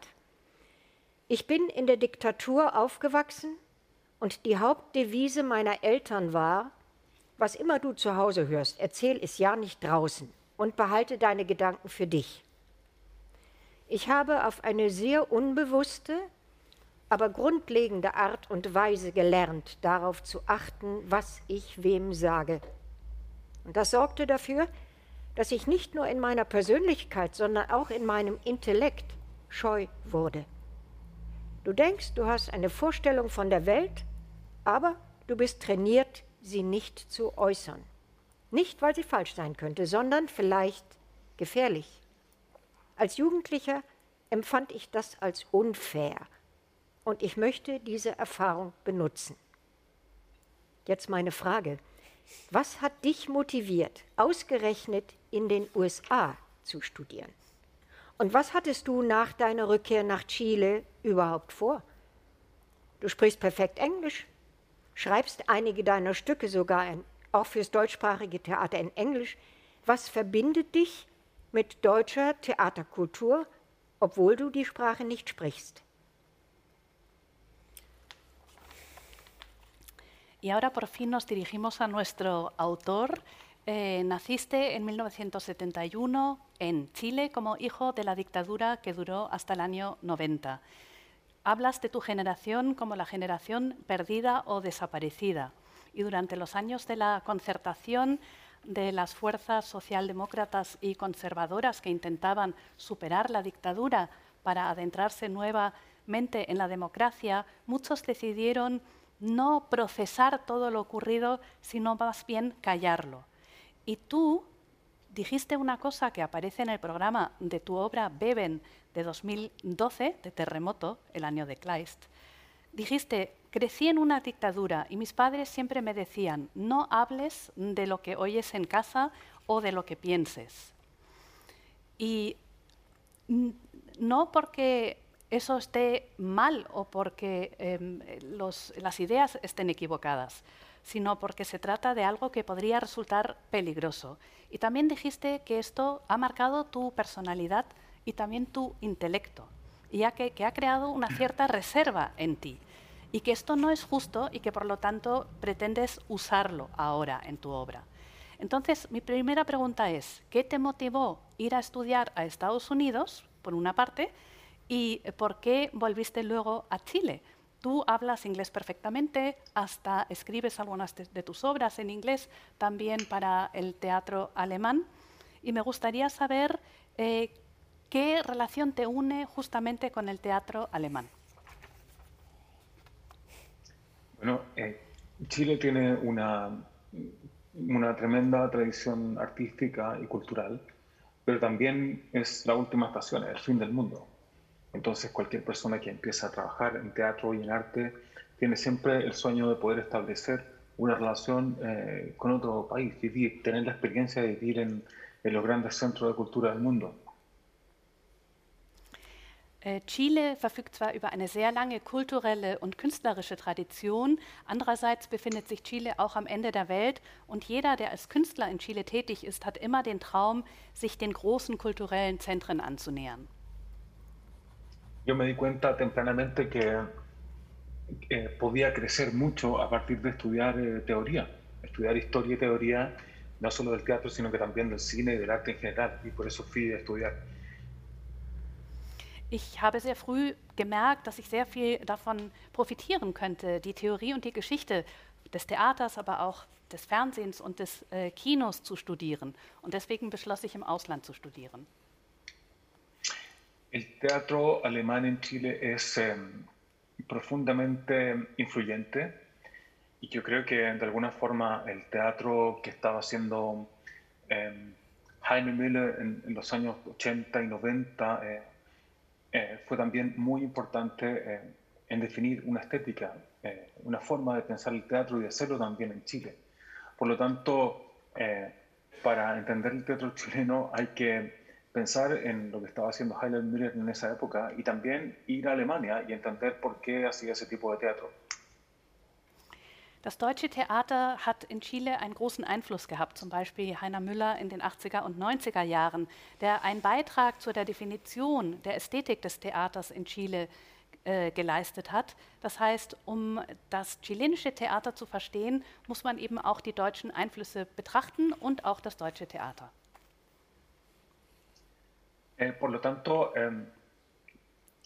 ich bin in der Diktatur aufgewachsen und die Hauptdevise meiner Eltern war, was immer du zu Hause hörst, erzähl es ja nicht draußen und behalte deine Gedanken für dich. Ich habe auf eine sehr unbewusste, aber grundlegende Art und Weise gelernt, darauf zu achten, was ich wem sage. Und das sorgte dafür, dass ich nicht nur in meiner Persönlichkeit, sondern auch in meinem Intellekt scheu wurde. Du denkst, du hast eine Vorstellung von der Welt, aber du bist trainiert, sie nicht zu äußern. Nicht, weil sie falsch sein könnte, sondern vielleicht gefährlich. Als Jugendlicher empfand ich das als unfair und ich möchte diese Erfahrung benutzen. Jetzt meine Frage. Was hat dich motiviert, ausgerechnet in den USA zu studieren? Und was hattest du nach deiner Rückkehr nach Chile überhaupt vor? Du sprichst perfekt Englisch, schreibst einige deiner Stücke sogar in, auch fürs deutschsprachige Theater in Englisch. Was verbindet dich mit deutscher Theaterkultur, obwohl du die Sprache nicht sprichst? Y ahora por fin nos dirigimos a nuestro autor. Eh, naciste en 1971 en Chile como hijo de la dictadura que duró hasta el año 90. Hablas de tu generación como la generación perdida o desaparecida. Y durante los años de la concertación de las fuerzas socialdemócratas y conservadoras que intentaban superar la dictadura para adentrarse nuevamente en la democracia, muchos decidieron no procesar todo lo ocurrido, sino más bien callarlo. Y tú dijiste una cosa que aparece en el programa de tu obra Beben de 2012, de Terremoto, el año de Kleist. Dijiste, crecí en una dictadura y mis padres siempre me decían, no hables de lo que oyes en casa o de lo que pienses. Y no porque eso esté mal o porque em, las ideas estén equivocadas, sino porque se trata de algo que podría resultar peligroso. Y también dijiste que esto ha marcado tu personalidad y también tu intelecto, y que, que ha creado una cierta reserva en ti, y que esto no es justo y que por lo tanto pretendes usarlo ahora en tu obra. Entonces, mi primera pregunta es, ¿qué te motivó ir a estudiar a Estados Unidos, por una parte, ¿Y por qué volviste luego a Chile? Tú hablas inglés perfectamente, hasta escribes algunas de, tus obras en inglés también para el teatro alemán. Y me gustaría saber eh, qué relación te une justamente con el teatro alemán. Bueno, eh, Chile tiene una, una tremenda tradición artística y cultural, pero también es la última estación, el fin del mundo. Entonces cualquier persona que empieza a trabajar en teatro y en arte tiene siempre el sueño de poder establecer una relación eh, con otro país, vivir, tener la experiencia de vivir en, en los grandes centros de cultura del mundo. Äh, Chile verfügt zwar über eine sehr lange kulturelle und künstlerische Tradition, andererseits befindet sich Chile auch am Ende der Welt und jeder, der als Künstler in Chile tätig ist, hat immer den Traum, sich den großen kulturellen Zentren anzunähern. Yo me di cuenta tempranamente que podía crecer mucho a partir de estudiar eh, teoría, estudiar historia y teoría, no solo del teatro, sino que también del cine y del arte en general, y por eso fui a estudiar. Ich habe sehr früh gemerkt, dass ich sehr viel davon profitieren könnte, die Theorie und die Geschichte des Theaters, aber auch des Fernsehens und des äh, Kinos zu studieren. Und deswegen beschloss ich, im Ausland zu studieren. El teatro alemán en Chile es em, profundamente influyente y yo creo que de alguna forma el teatro que estaba haciendo eh, Jaime Müller en, los años 80 y 90 eh, eh, fue también muy importante eh, en definir una estética, una forma de pensar el teatro y de hacerlo también en Chile. Por lo tanto, para entender el teatro chileno hay que pensar en lo que estaba haciendo Heiler Müller en esa época y también ir a Alemania y entender por qué hacía ese tipo de teatro. Das deutsche Theater hat in Chile einen großen Einfluss gehabt, zum Beispiel Heiner Müller in den 80er und 90er Jahren, der einen Beitrag zur der Definition der Ästhetik des Theaters in Chile äh, geleistet hat. Das heißt, um das chilenische Theater zu verstehen, muss man eben auch die deutschen Einflüsse betrachten und auch das deutsche Theater. Eh, por lo tanto, em,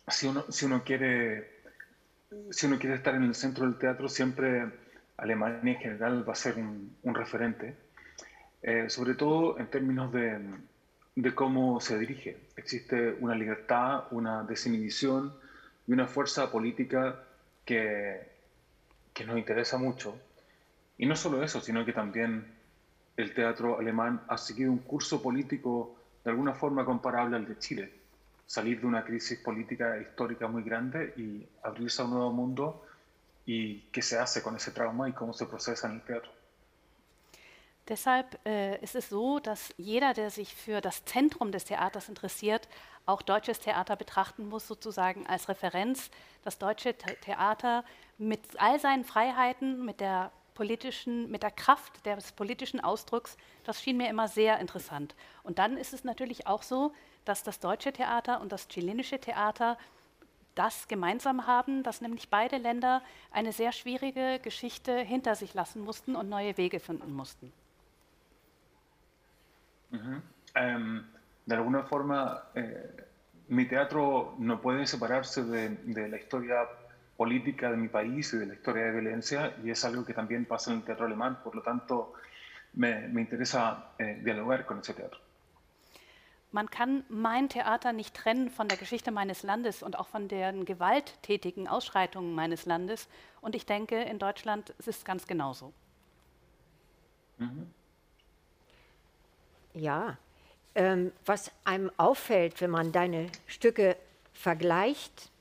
si, uno, si, uno quiere, si uno quiere estar en el centro del teatro, siempre Alemania en general va a ser un, referente, eh, sobre todo en términos de, de, cómo se dirige. Existe una libertad, una desinhibición y una fuerza política que, que nos interesa mucho. Y no solo eso, sino que también el teatro alemán ha seguido un curso político de alguna forma comparable al de Chile. Salir de una crisis política histórica muy grande y abrirse a un nuevo mundo y qué se hace con ese trauma y cómo se procesa en el teatro. Deshalb äh, ist es so, dass jeder, der sich für das Zentrum des Theaters interessiert, auch deutsches Theater betrachten muss, sozusagen als Referenz. Das deutsche Theater mit all seinen Freiheiten, mit der politischen, mit der Kraft des politischen Ausdrucks, das schien mir immer sehr interessant. Und dann ist es natürlich auch so, dass das deutsche Theater und das chilenische Theater das gemeinsam haben, dass nämlich beide Länder eine sehr schwierige Geschichte hinter sich lassen mussten und neue Wege finden mussten. Mhm. Ähm, de alguna forma, eh, mi teatro no puede separarse de, de la historia política de mi país y de la historia de violencia, y es algo que también pasa en el teatro alemán, por lo tanto me, me interesa eh, dialogar con ese teatro. Man kann mein Theater nicht trennen von der Geschichte meines Landes und auch von den gewalttätigen Ausschreitungen meines Landes. Und ich denke, in Deutschland ist es ganz genauso. Mhm. Ja, ähm, was einem auffällt, wenn man deine Stücke vergleicht,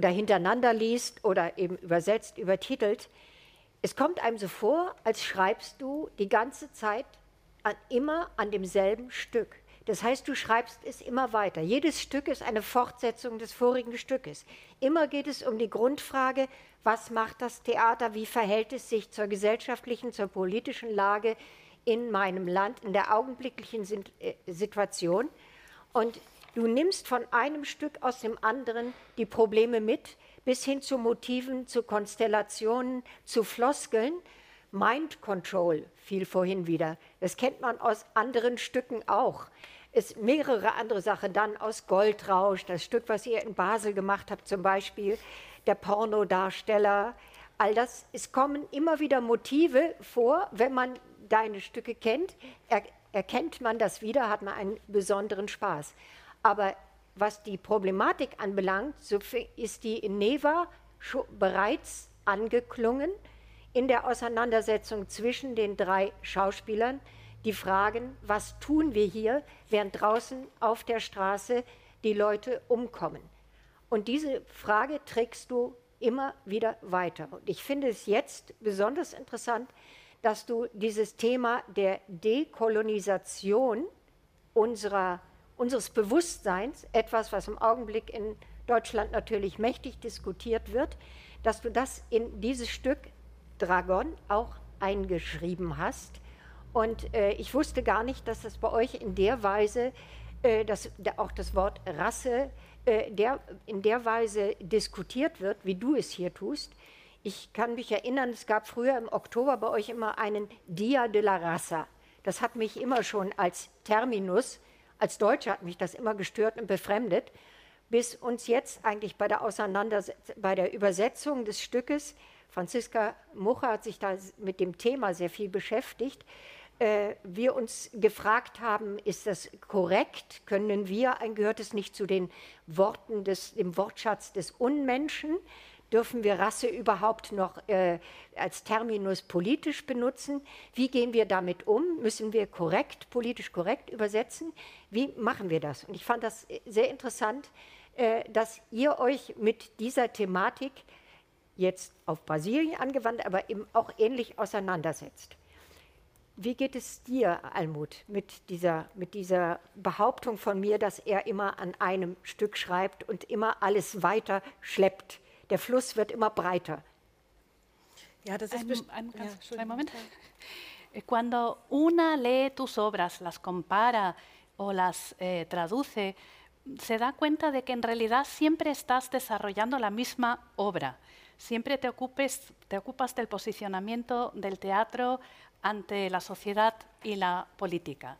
oder hintereinander liest oder eben übersetzt, übertitelt, es kommt einem so vor, als schreibst du die ganze Zeit an, immer an demselben Stück. Das heißt, du schreibst es immer weiter. Jedes Stück ist eine Fortsetzung des vorigen Stückes. Immer geht es um die Grundfrage, was macht das Theater, wie verhält es sich zur gesellschaftlichen, zur politischen Lage in meinem Land, in der augenblicklichen äh, Situation. Und Du nimmst von einem Stück aus dem anderen die Probleme mit, bis hin zu Motiven, zu Konstellationen, zu Floskeln. Mind Control fiel vorhin wieder. Das kennt man aus anderen Stücken auch. Es mehrere andere Sachen dann aus Goldrausch, das Stück, was ihr in Basel gemacht habt, zum Beispiel der Pornodarsteller. All das, es kommen immer wieder Motive vor, wenn man deine Stücke kennt, er, erkennt man das wieder, hat man einen besonderen Spaß. Aber was die Problematik anbelangt, so ist die in Neva bereits angeklungen in der Auseinandersetzung zwischen den drei Schauspielern. Die Fragen, was tun wir hier, während draußen auf der Straße die Leute umkommen. Und diese Frage trägst du immer wieder weiter. Und ich finde es jetzt besonders interessant, dass du dieses Thema der Dekolonisation unserer unseres Bewusstseins, etwas, was im Augenblick in Deutschland natürlich mächtig diskutiert wird, dass du das in dieses Stück Dragon auch eingeschrieben hast. Und äh, ich wusste gar nicht, dass das bei euch in der Weise, äh, dass auch das Wort Rasse äh, der, in der Weise diskutiert wird, wie du es hier tust. Ich kann mich erinnern, es gab früher im Oktober bei euch immer einen Dia de la Raza. Das hat mich immer schon als Terminus als Deutsche hat mich das immer gestört und befremdet, bis uns jetzt eigentlich bei der Auseinandersetzung, bei der Übersetzung des Stückes, Franziska Mucha hat sich da mit dem Thema sehr viel beschäftigt, äh, wir uns gefragt haben, ist das korrekt? Können wir, gehört es nicht zu den Worten des, dem Wortschatz des Unmenschen? Dürfen wir Rasse überhaupt noch äh, als Terminus politisch benutzen? Wie gehen wir damit um? Müssen wir korrekt, politisch korrekt übersetzen? Wie machen wir das? Und ich fand das sehr interessant, äh, dass ihr euch mit dieser Thematik jetzt auf Brasilien angewandt, aber eben auch ähnlich auseinandersetzt. Wie geht es dir, Almut, mit dieser, mit dieser Behauptung von mir, dass er immer an einem Stück schreibt und immer alles weiter schleppt? Der Fluss wird immer breiter. Ja, das ist ein, ein ganz ja, Moment. Cuando una lee tus obras, las compara o las eh, traduce, se da cuenta de que en realidad siempre estás desarrollando la misma obra. Siempre te, ocupes, te ocupas del posicionamiento del teatro ante la sociedad y la política.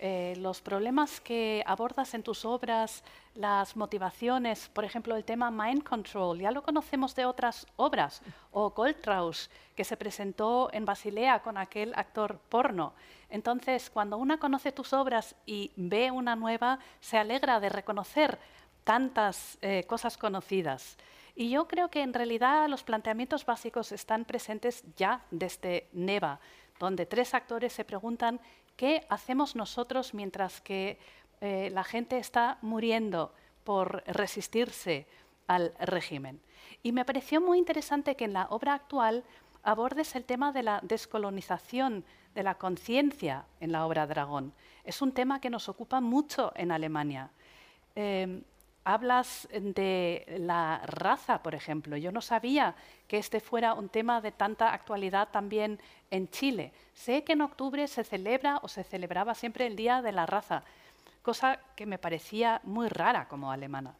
Eh, los problemas que abordas en tus obras, las motivaciones, por ejemplo, el tema Mind Control, ya lo conocemos de otras obras, o Goldtraus, que se presentó en Basilea con aquel actor porno. Entonces, cuando una conoce tus obras y ve una nueva, se alegra de reconocer tantas eh, cosas conocidas. Y yo creo que en realidad los planteamientos básicos están presentes ya desde Neva, donde tres actores se preguntan qué hacemos nosotros mientras que eh, la gente está muriendo por resistirse al régimen. Y me pareció muy interesante que en la obra actual abordes el tema de la descolonización de la conciencia en la obra Dragón. Es un tema que nos ocupa mucho en Alemania. Em, hablas de la raza, por ejemplo. Yo no sabía que este fuera un tema de tanta actualidad también en Chile. Sé que en octubre se celebra o se celebraba siempre el Día de la Raza, cosa que me parecía muy rara como alemana.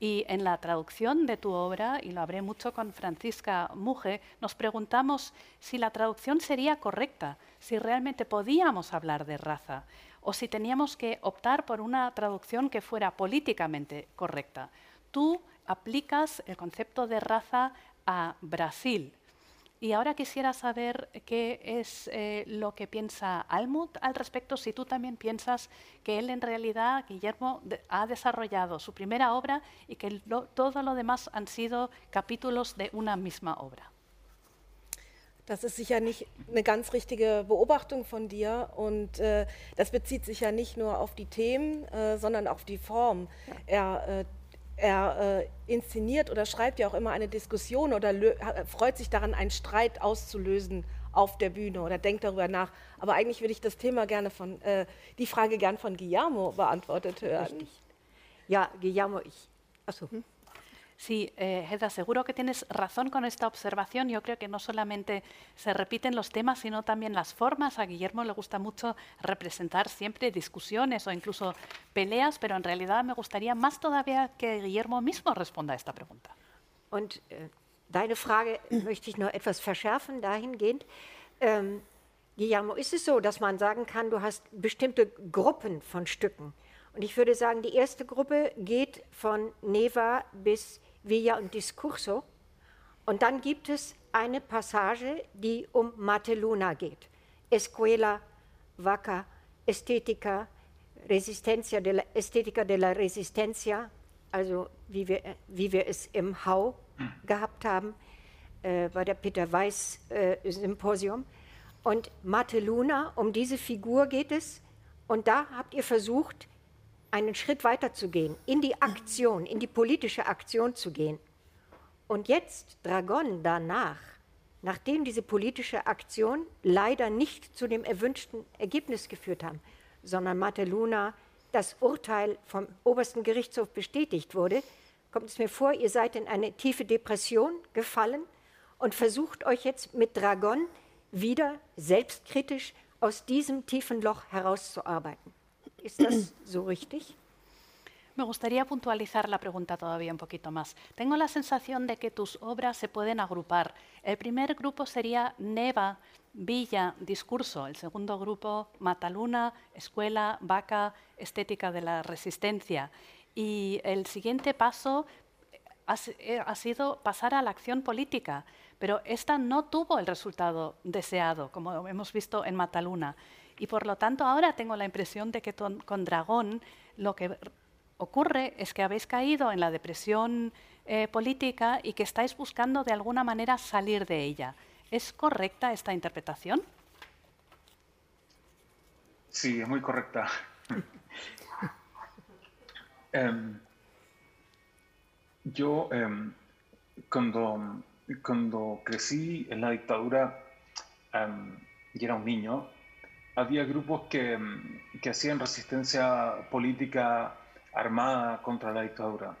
Y en la traducción de tu obra, y lo hablé mucho con Francisca Muge, nos preguntamos si la traducción sería correcta, si realmente podíamos hablar de raza o si teníamos que optar por una traducción que fuera políticamente correcta. Tú aplicas el concepto de raza a Brasil. Y ahora quisiera saber qué es eh, lo que piensa Almut al respecto, si tú también piensas que él en realidad, Guillermo, ha desarrollado su primera obra y que todo lo demás han sido capítulos de una misma obra. Das ist sicher nicht eine ganz richtige Beobachtung von dir und äh, das bezieht sich ja nicht nur auf die Themen, äh, sondern auf die Form. Er, äh, er äh, inszeniert oder schreibt ja auch immer eine Diskussion oder freut sich daran, einen Streit auszulösen auf der Bühne oder denkt darüber nach. Aber eigentlich würde ich das Thema gerne von, äh, die Frage gern von Guillermo beantwortet hören. Richtig. Ja, Guillermo, ich. Achso. Hm? Sí, eh, seguro que tienes razón con esta observación. Yo creo que no solamente se repiten los temas, sino también las formas. A Guillermo le gusta mucho representar siempre discusiones o incluso peleas, pero en realidad me gustaría más todavía que Guillermo mismo responda a esta pregunta. Und äh, deine Frage möchte ich noch etwas verschärfen dahingehend. Ähm, Guillermo, ist es so, dass man sagen kann, du hast bestimmte Gruppen von Stücken? Und ich würde sagen, die erste Gruppe geht von Neva bis Villa und Discurso. Und dann gibt es eine Passage, die um Mateluna geht. Escuela, Vaca, Estetica, Resistencia de la, Estetica de la Resistencia, also wie wir, wie wir es im Hau gehabt haben, äh, bei der Peter Weiß äh, Symposium. Und Mateluna, um diese Figur geht es. Und da habt ihr versucht, einen Schritt weiter zu gehen, in die Aktion, in die politische Aktion zu gehen. Und jetzt Dragon danach, nachdem diese politische Aktion leider nicht zu dem erwünschten Ergebnis geführt haben, sondern Mateluna das Urteil vom obersten Gerichtshof bestätigt wurde, kommt es mir vor, ihr seid in eine tiefe Depression gefallen und versucht euch jetzt mit Dragon wieder selbstkritisch aus diesem tiefen Loch herauszuarbeiten. ¿Es eso richtig? Me gustaría puntualizar la pregunta todavía un poquito más. Tengo la sensación de que tus obras se pueden agrupar. El primer grupo sería Neva, Villa, Discurso. El segundo grupo, Mataluna, Escuela, Vaca, Estética de la Resistencia. Y el siguiente paso ha, eh, ha sido pasar a la acción política, pero esta no tuvo el resultado deseado, como hemos visto en Mataluna. Y por lo tanto ahora tengo la impresión de que con Dragón lo que ocurre es que habéis caído en la depresión eh, política y que estáis buscando de alguna manera salir de ella. ¿Es correcta esta interpretación? Sí, es muy correcta. Em, yo em, cuando, cuando crecí en la dictadura em, y era un niño, había grupos que, que hacían resistencia política armada contra la dictadura.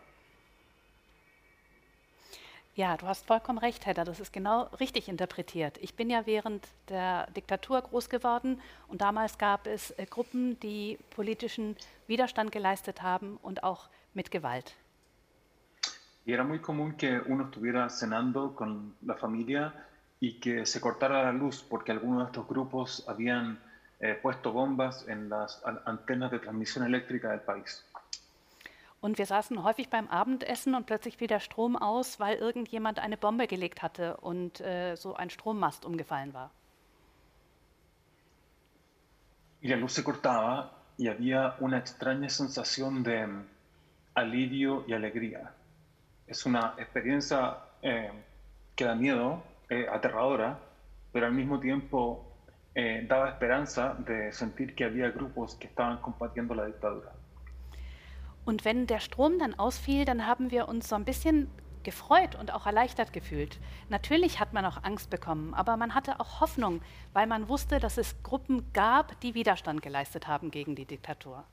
Ja, du hast vollkommen recht, Hedda. Das ist genau richtig interpretiert. Ich bin ja während der Diktatur groß geworden und damals gab es äh, Gruppen, die politischen Widerstand geleistet haben und auch mit Gewalt. Y era muy común que uno estuviera cenando con la familia y que se cortara la luz porque algunos de estos grupos habían eh, puesto bombas en las antenas de transmisión eléctrica del país. Und wir saßen häufig beim Abendessen und plötzlich fiel der Strom aus, weil irgendjemand eine Bombe gelegt hatte und äh, so ein Strommast umgefallen war. Y la luz se cortaba y había una extraña sensación de alivio y alegría. Es una experiencia eh, que da miedo, eh, aterradora, pero al mismo tiempo eh, daba esperanza de sentir que había grupos que estaban combatiendo la dictadura. Und wenn der Strom dann ausfiel, dann haben wir uns so ein bisschen gefreut und auch erleichtert gefühlt. Natürlich hat man auch Angst bekommen, aber man hatte auch Hoffnung, weil man wusste, dass es Gruppen gab, die Widerstand geleistet haben gegen die Diktatur.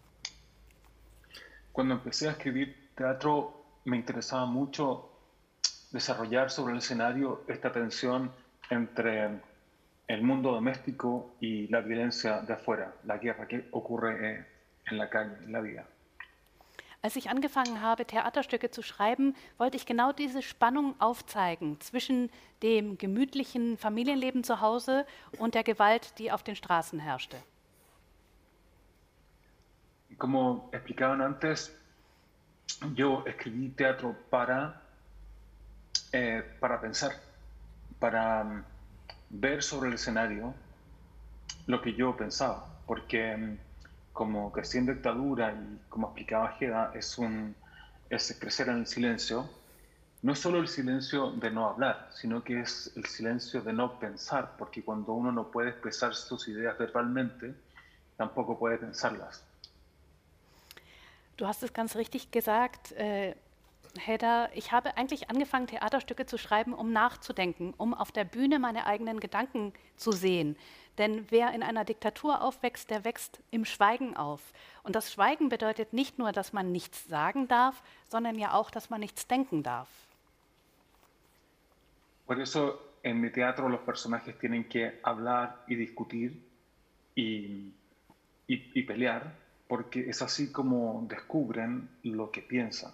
Cuando empecé a escribir teatro, me interesaba mucho desarrollar sobre el escenario esta tensión entre el mundo doméstico y la violencia de afuera, la guerra que ocurre eh, en la calle, en la vida. Als ich angefangen habe, Theaterstücke zu schreiben, wollte ich genau diese Spannung aufzeigen zwischen dem gemütlichen Familienleben zu Hause und der Gewalt, die auf den Straßen herrschte. Como explicaban antes, yo escribí teatro para, eh, para pensar, para um, ver sobre el escenario lo que yo pensaba, porque um, como crecí en dictadura y como explicaba Geda, es, un, es crecer en el silencio, no es solo el silencio de no hablar, sino que es el silencio de no pensar, porque cuando uno no puede expresar sus ideas verbalmente, tampoco puede pensarlas. Du hast es ganz richtig gesagt, äh, Hedda. Ich habe eigentlich angefangen, Theaterstücke zu schreiben, um nachzudenken, um auf der Bühne meine eigenen Gedanken zu sehen. Denn wer in einer Diktatur aufwächst, der wächst im Schweigen auf. Und das Schweigen bedeutet nicht nur, dass man nichts sagen darf, sondern ja auch, dass man nichts denken darf. Por eso en mi teatro los personajes tienen que hablar y discutir y, y, y pelear, porque es así como descubren lo que piensan.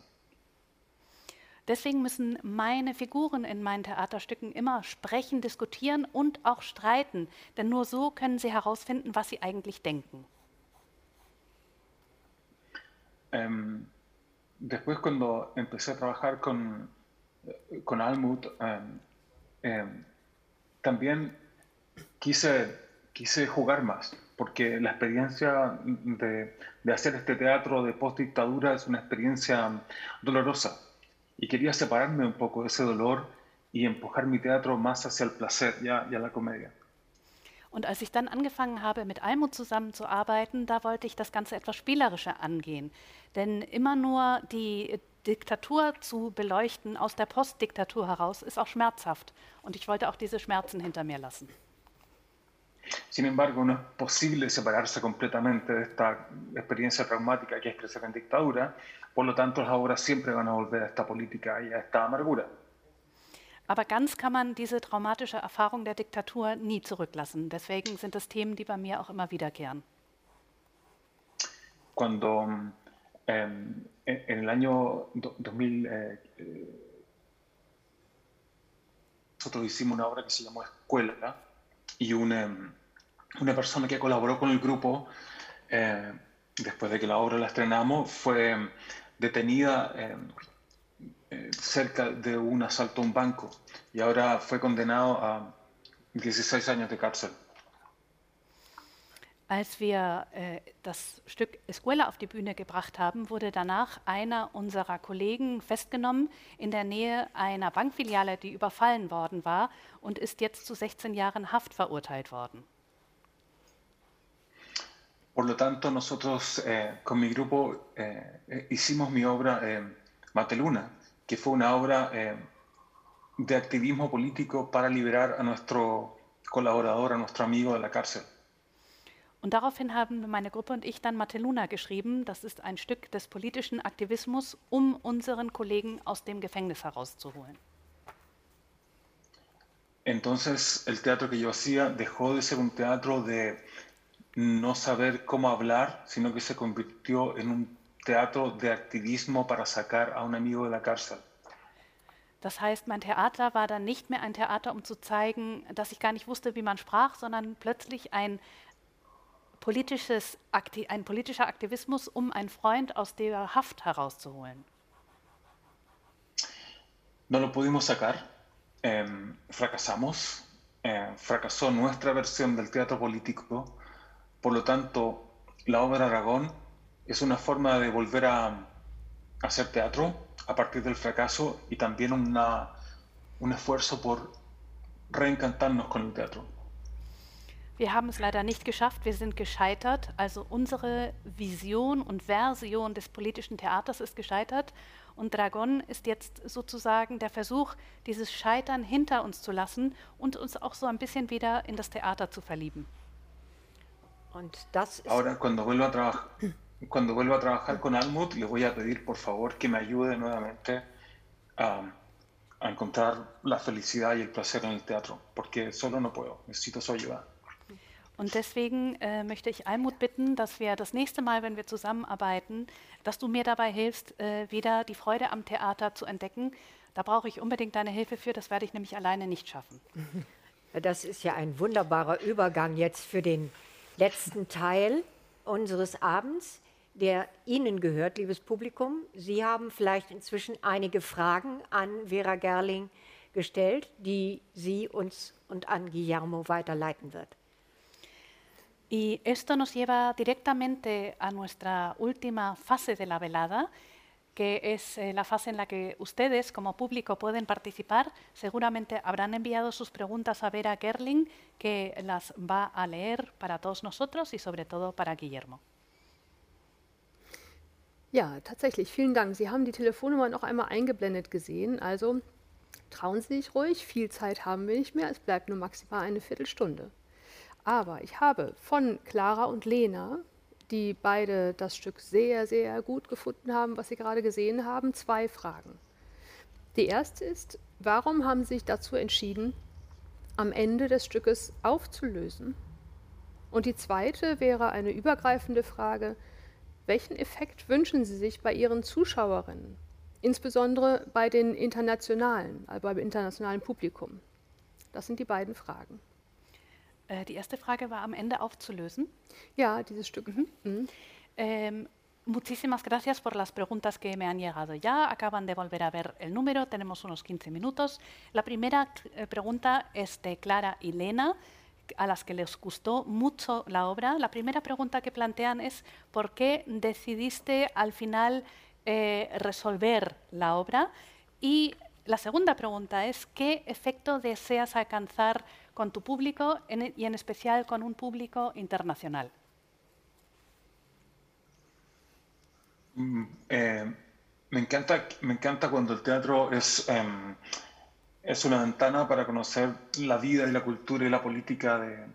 Deswegen müssen meine Figuren in meinen Theaterstücken immer sprechen, diskutieren und auch streiten, denn nur so können sie herausfinden, was sie eigentlich denken. Um, después cuando empecé a trabajar con, con Almut, um, um, también quise, quise jugar más, porque la experiencia de, de hacer este teatro de post-dictadura es una experiencia dolorosa y quería separarme un poco de ese dolor y empujar mi teatro más hacia el placer y a, y a la comedia. Und als ich dann angefangen habe, mit Almut zusammenzuarbeiten, da wollte ich das Ganze etwas spielerischer angehen. Denn immer nur die Diktatur zu beleuchten aus der Postdiktatur heraus ist auch schmerzhaft. Und ich wollte auch diese Schmerzen hinter mir lassen. Sin embargo, no es posible separarse completamente de esta experiencia traumática que es crecer en dictadura, por lo tanto las obras siempre van a volver a esta política y a esta amargura. Aber ganz kann man diese traumatische Erfahrung der Diktatur nie zurücklassen. Deswegen sind es Themen, die bei mir auch immer wiederkehren. Cuando eh, en el año 2000 eh, nosotros hicimos una obra que se llamó Escuela y una, una persona que colaboró con el grupo eh, después de que la obra la estrenamos fue detenida eh, cerca de un asalto a un banco y ahora fue condenado a 16 años de cárcel. Als wir äh, das Stück Escuela auf die Bühne gebracht haben, wurde danach einer unserer Kollegen festgenommen in der Nähe einer Bankfiliale, die überfallen worden war und ist jetzt zu 16 Jahren Haft verurteilt worden. Por lo tanto, nosotros eh, con mi grupo eh, hicimos mi obra eh, Mateluna, que fue una obra eh, de activismo político para liberar a nuestro colaborador, a nuestro amigo de la cárcel. Und daraufhin haben meine Gruppe und ich dann Mateluna geschrieben. Das ist ein Stück des politischen Aktivismus, um unseren Kollegen aus dem Gefängnis herauszuholen. Entonces, el teatro que yo hacía dejó de ser un teatro de no saber cómo hablar, sino que se convirtió en un teatro de activismo para sacar a un amigo de la cárcel. Das heißt, mein Theater war dann nicht mehr ein Theater, um zu zeigen, dass ich gar nicht wusste, wie man sprach, sondern plötzlich ein politisches, ein politischer Aktivismus, um einen Freund aus der Haft herauszuholen. No lo pudimos sacar, eh, fracasamos, eh, fracasó nuestra versión del teatro político, por lo tanto, la obra Aragón es una forma de volver a hacer teatro a partir del fracaso y también una, un esfuerzo por reencantarnos con el teatro. Wir haben es leider nicht geschafft, wir sind gescheitert. Also unsere Vision und Version des politischen Theaters ist gescheitert. Und Dragon ist jetzt sozusagen der Versuch, dieses Scheitern hinter uns zu lassen und uns auch so ein bisschen wieder in das Theater zu verlieben. Und das ist Ahora, cuando vuelva a trabajar, cuando vuelva a trabajar con Almut, le voy a pedir por favor que me ayude nuevamente a, a encontrar la felicidad y el placer en el teatro, porque solo no puedo, necesito su ayuda. Und deswegen äh, möchte ich Almut bitten, dass wir das nächste Mal, wenn wir zusammenarbeiten, dass du mir dabei hilfst, äh, wieder die Freude am Theater zu entdecken. Da brauche ich unbedingt deine Hilfe für, das werde ich nämlich alleine nicht schaffen. Das ist ja ein wunderbarer Übergang jetzt für den letzten Teil unseres Abends, der Ihnen gehört, liebes Publikum. Sie haben vielleicht inzwischen einige Fragen an Vera Gerling gestellt, die sie uns und an Guillermo weiterleiten wird. Y esto nos lleva directamente a nuestra última fase de la velada, que es eh, la fase en la que ustedes como público pueden participar. Seguramente habrán enviado sus preguntas a Vera Gerling, que las va a leer para todos nosotros y sobre todo para Guillermo. Ja, tatsächlich. Vielen Dank. Sie haben die Telefonnummer noch einmal eingeblendet gesehen. Also trauen Sie sich ruhig. Viel Zeit haben wir nicht mehr. Es bleibt nur maximal eine Viertelstunde. Aber ich habe von Clara und Lena, die beide das Stück sehr, sehr gut gefunden haben, was sie gerade gesehen haben, zwei Fragen. Die erste ist, warum haben Sie sich dazu entschieden, am Ende des Stückes aufzulösen? Und die zweite wäre eine übergreifende Frage, welchen Effekt wünschen Sie sich bei Ihren Zuschauerinnen, insbesondere bei den internationalen, also beim internationalen Publikum? Das sind die beiden Fragen. Äh, die erste Frage war am Ende aufzulösen. Ja, dieses Stück. Mhm. Mhm. Ähm, muchísimas gracias por las preguntas que me han llegado ya. Acaban de volver a ver el número, tenemos unos 15 minutos. La primera eh, pregunta es de Clara y Lena, a las que les gustó mucho la obra. La primera pregunta que plantean es ¿por qué decidiste al final eh, resolver la obra? Y la segunda pregunta es ¿qué efecto deseas alcanzar con tu público en, y en especial con un público internacional? Eh, me, encanta, me encanta cuando el teatro es, eh, es una ventana para conocer la vida y la cultura y la política de,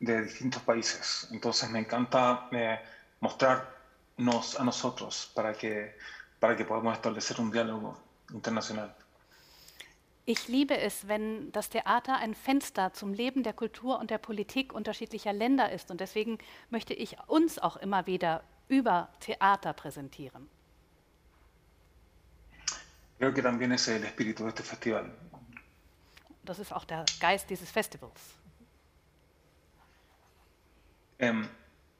de distintos países. Entonces me encanta eh, mostrarnos a nosotros para que, para que podamos establecer un diálogo internacional. Ich liebe es, wenn das Theater ein Fenster zum Leben der Kultur und der Politik unterschiedlicher Länder ist. Und deswegen möchte ich uns auch immer wieder über Theater präsentieren. Creo que también es el espíritu de este festival. Das ist auch der Geist dieses Festivals. Um,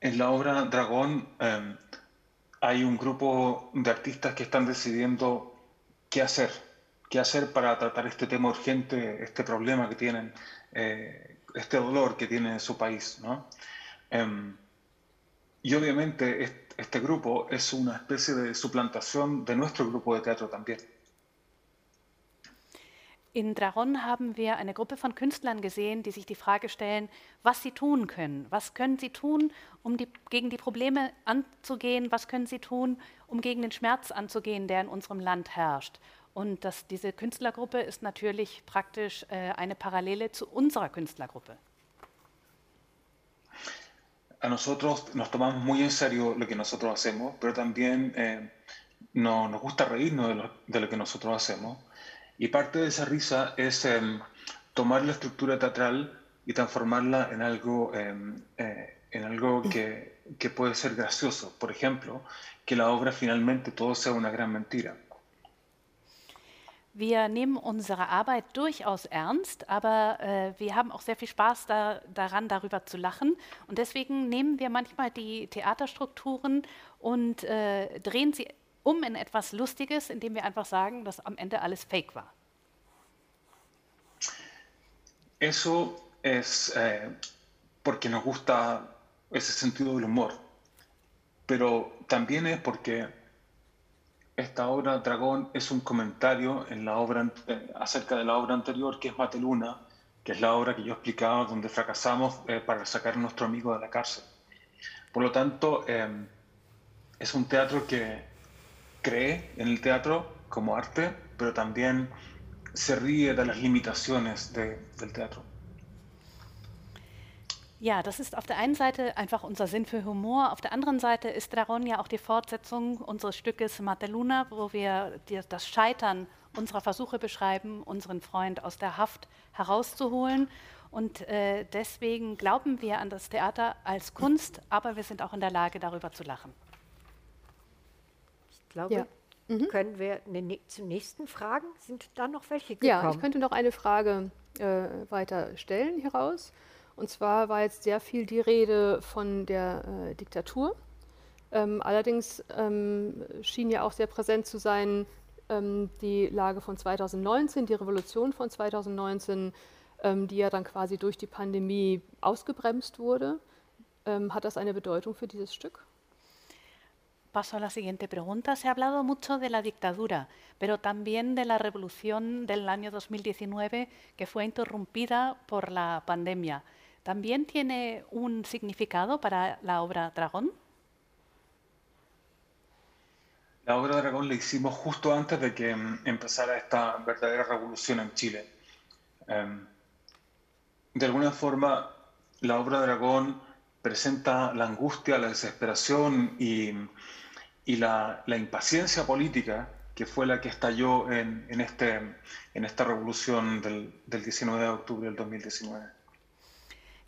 en la obra Dragón um, hay un grupo de artistas que están decidiendo qué hacer qué hacer para tratar este tema urgente, este problema que tienen, eh, este dolor que tiene su país. ¿no? Um, y obviamente este, grupo es una especie de suplantación de nuestro grupo de teatro también. In Dragon haben wir eine Gruppe von Künstlern gesehen, die sich die Frage stellen, was sie tun können. Was können sie tun, um die, gegen die Probleme anzugehen? Was können sie tun, um gegen den Schmerz anzugehen, der in unserem Land herrscht? Und das, diese Künstlergruppe ist natürlich praktisch äh, eine Parallele zu unserer Künstlergruppe. A nosotros nos tomamos muy en serio lo que nosotros hacemos, pero también eh, no, nos gusta reírnos de lo, que nosotros hacemos. Y parte de esa risa es eh, tomar la estructura teatral y transformarla en algo, em, eh, en algo que, que puede ser gracioso. Por ejemplo, que la obra finalmente todo sea una gran mentira. Wir nehmen unsere Arbeit durchaus ernst, aber äh, wir haben auch sehr viel Spaß da, daran, darüber zu lachen. Und deswegen nehmen wir manchmal die Theaterstrukturen und äh, drehen sie um in etwas Lustiges, indem wir einfach sagen, dass am Ende alles Fake war. Eso es eh, porque nos gusta ese sentido del humor, pero también es porque esta obra Dragón es un comentario en la obra, eh, acerca de la obra anterior, que es Mateluna, que es la obra que yo explicaba donde fracasamos eh, para sacar a nuestro amigo de la cárcel. Por lo tanto, eh, es un teatro que cree en el teatro como arte, pero también se ríe de las limitaciones de, del teatro. Ja, das ist auf der einen Seite einfach unser Sinn für Humor, auf der anderen Seite ist Dragon ja auch die Fortsetzung unseres Stückes Mataluna, wo wir die, das Scheitern unserer Versuche beschreiben, unseren Freund aus der Haft herauszuholen. Und äh, deswegen glauben wir an das Theater als Kunst, aber wir sind auch in der Lage, darüber zu lachen. Ich glaube, ja. mhm. können wir ne, zu nächsten Fragen? Sind da noch welche gekommen? Ja, ich könnte noch eine Frage äh, weiter stellen hieraus. Und zwar war jetzt sehr viel die Rede von der äh, Diktatur. Ähm, allerdings ähm, schien ja auch sehr präsent zu sein ähm, die Lage von 2019, die Revolution von 2019, ähm, die ja dann quasi durch die Pandemie ausgebremst wurde. Ähm, hat das eine Bedeutung für dieses Stück? Paso a la siguiente pregunta. Se ha hablado mucho de la dictadura, pero también de la revolución del año 2019 que fue interrumpida por la pandemia. ¿También tiene un significado para la obra Dragón? La obra Dragón la hicimos justo antes de que mm, empezara esta verdadera revolución en Chile. Em, de alguna forma, la obra Dragón presenta la angustia, la desesperación y, la, impaciencia política que fue la que estalló en, este, esta revolución del, del 19 de octubre del 2019.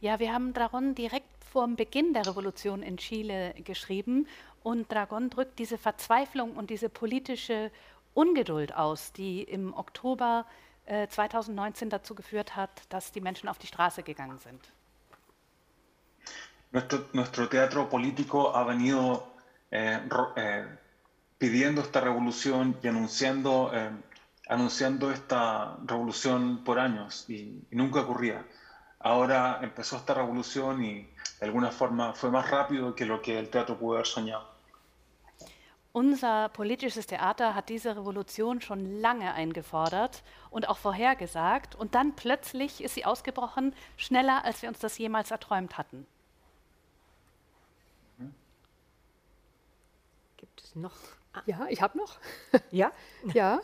Ja, wir haben Dragon direkt vor dem Beginn der Revolution in Chile geschrieben und Dragon drückt diese Verzweiflung und diese politische Ungeduld aus, die im Oktober äh, 2019 dazu geführt hat, dass die Menschen auf die Straße gegangen sind. Nuestro, nuestro teatro político ha venido eh, eh, pidiendo esta revolución y anunciando, eh, anunciando esta revolución por años y, y nunca ocurría. Ahora empezó esta revolución y de alguna forma fue más rápido que lo que el teatro pudo haber soñado. Unser politisches Theater hat diese Revolution schon lange eingefordert und auch vorhergesagt. Und dann plötzlich ist sie ausgebrochen, schneller, als wir uns das jemals erträumt hatten. Gibt es noch? Ja, ich habe noch. Ja? ja.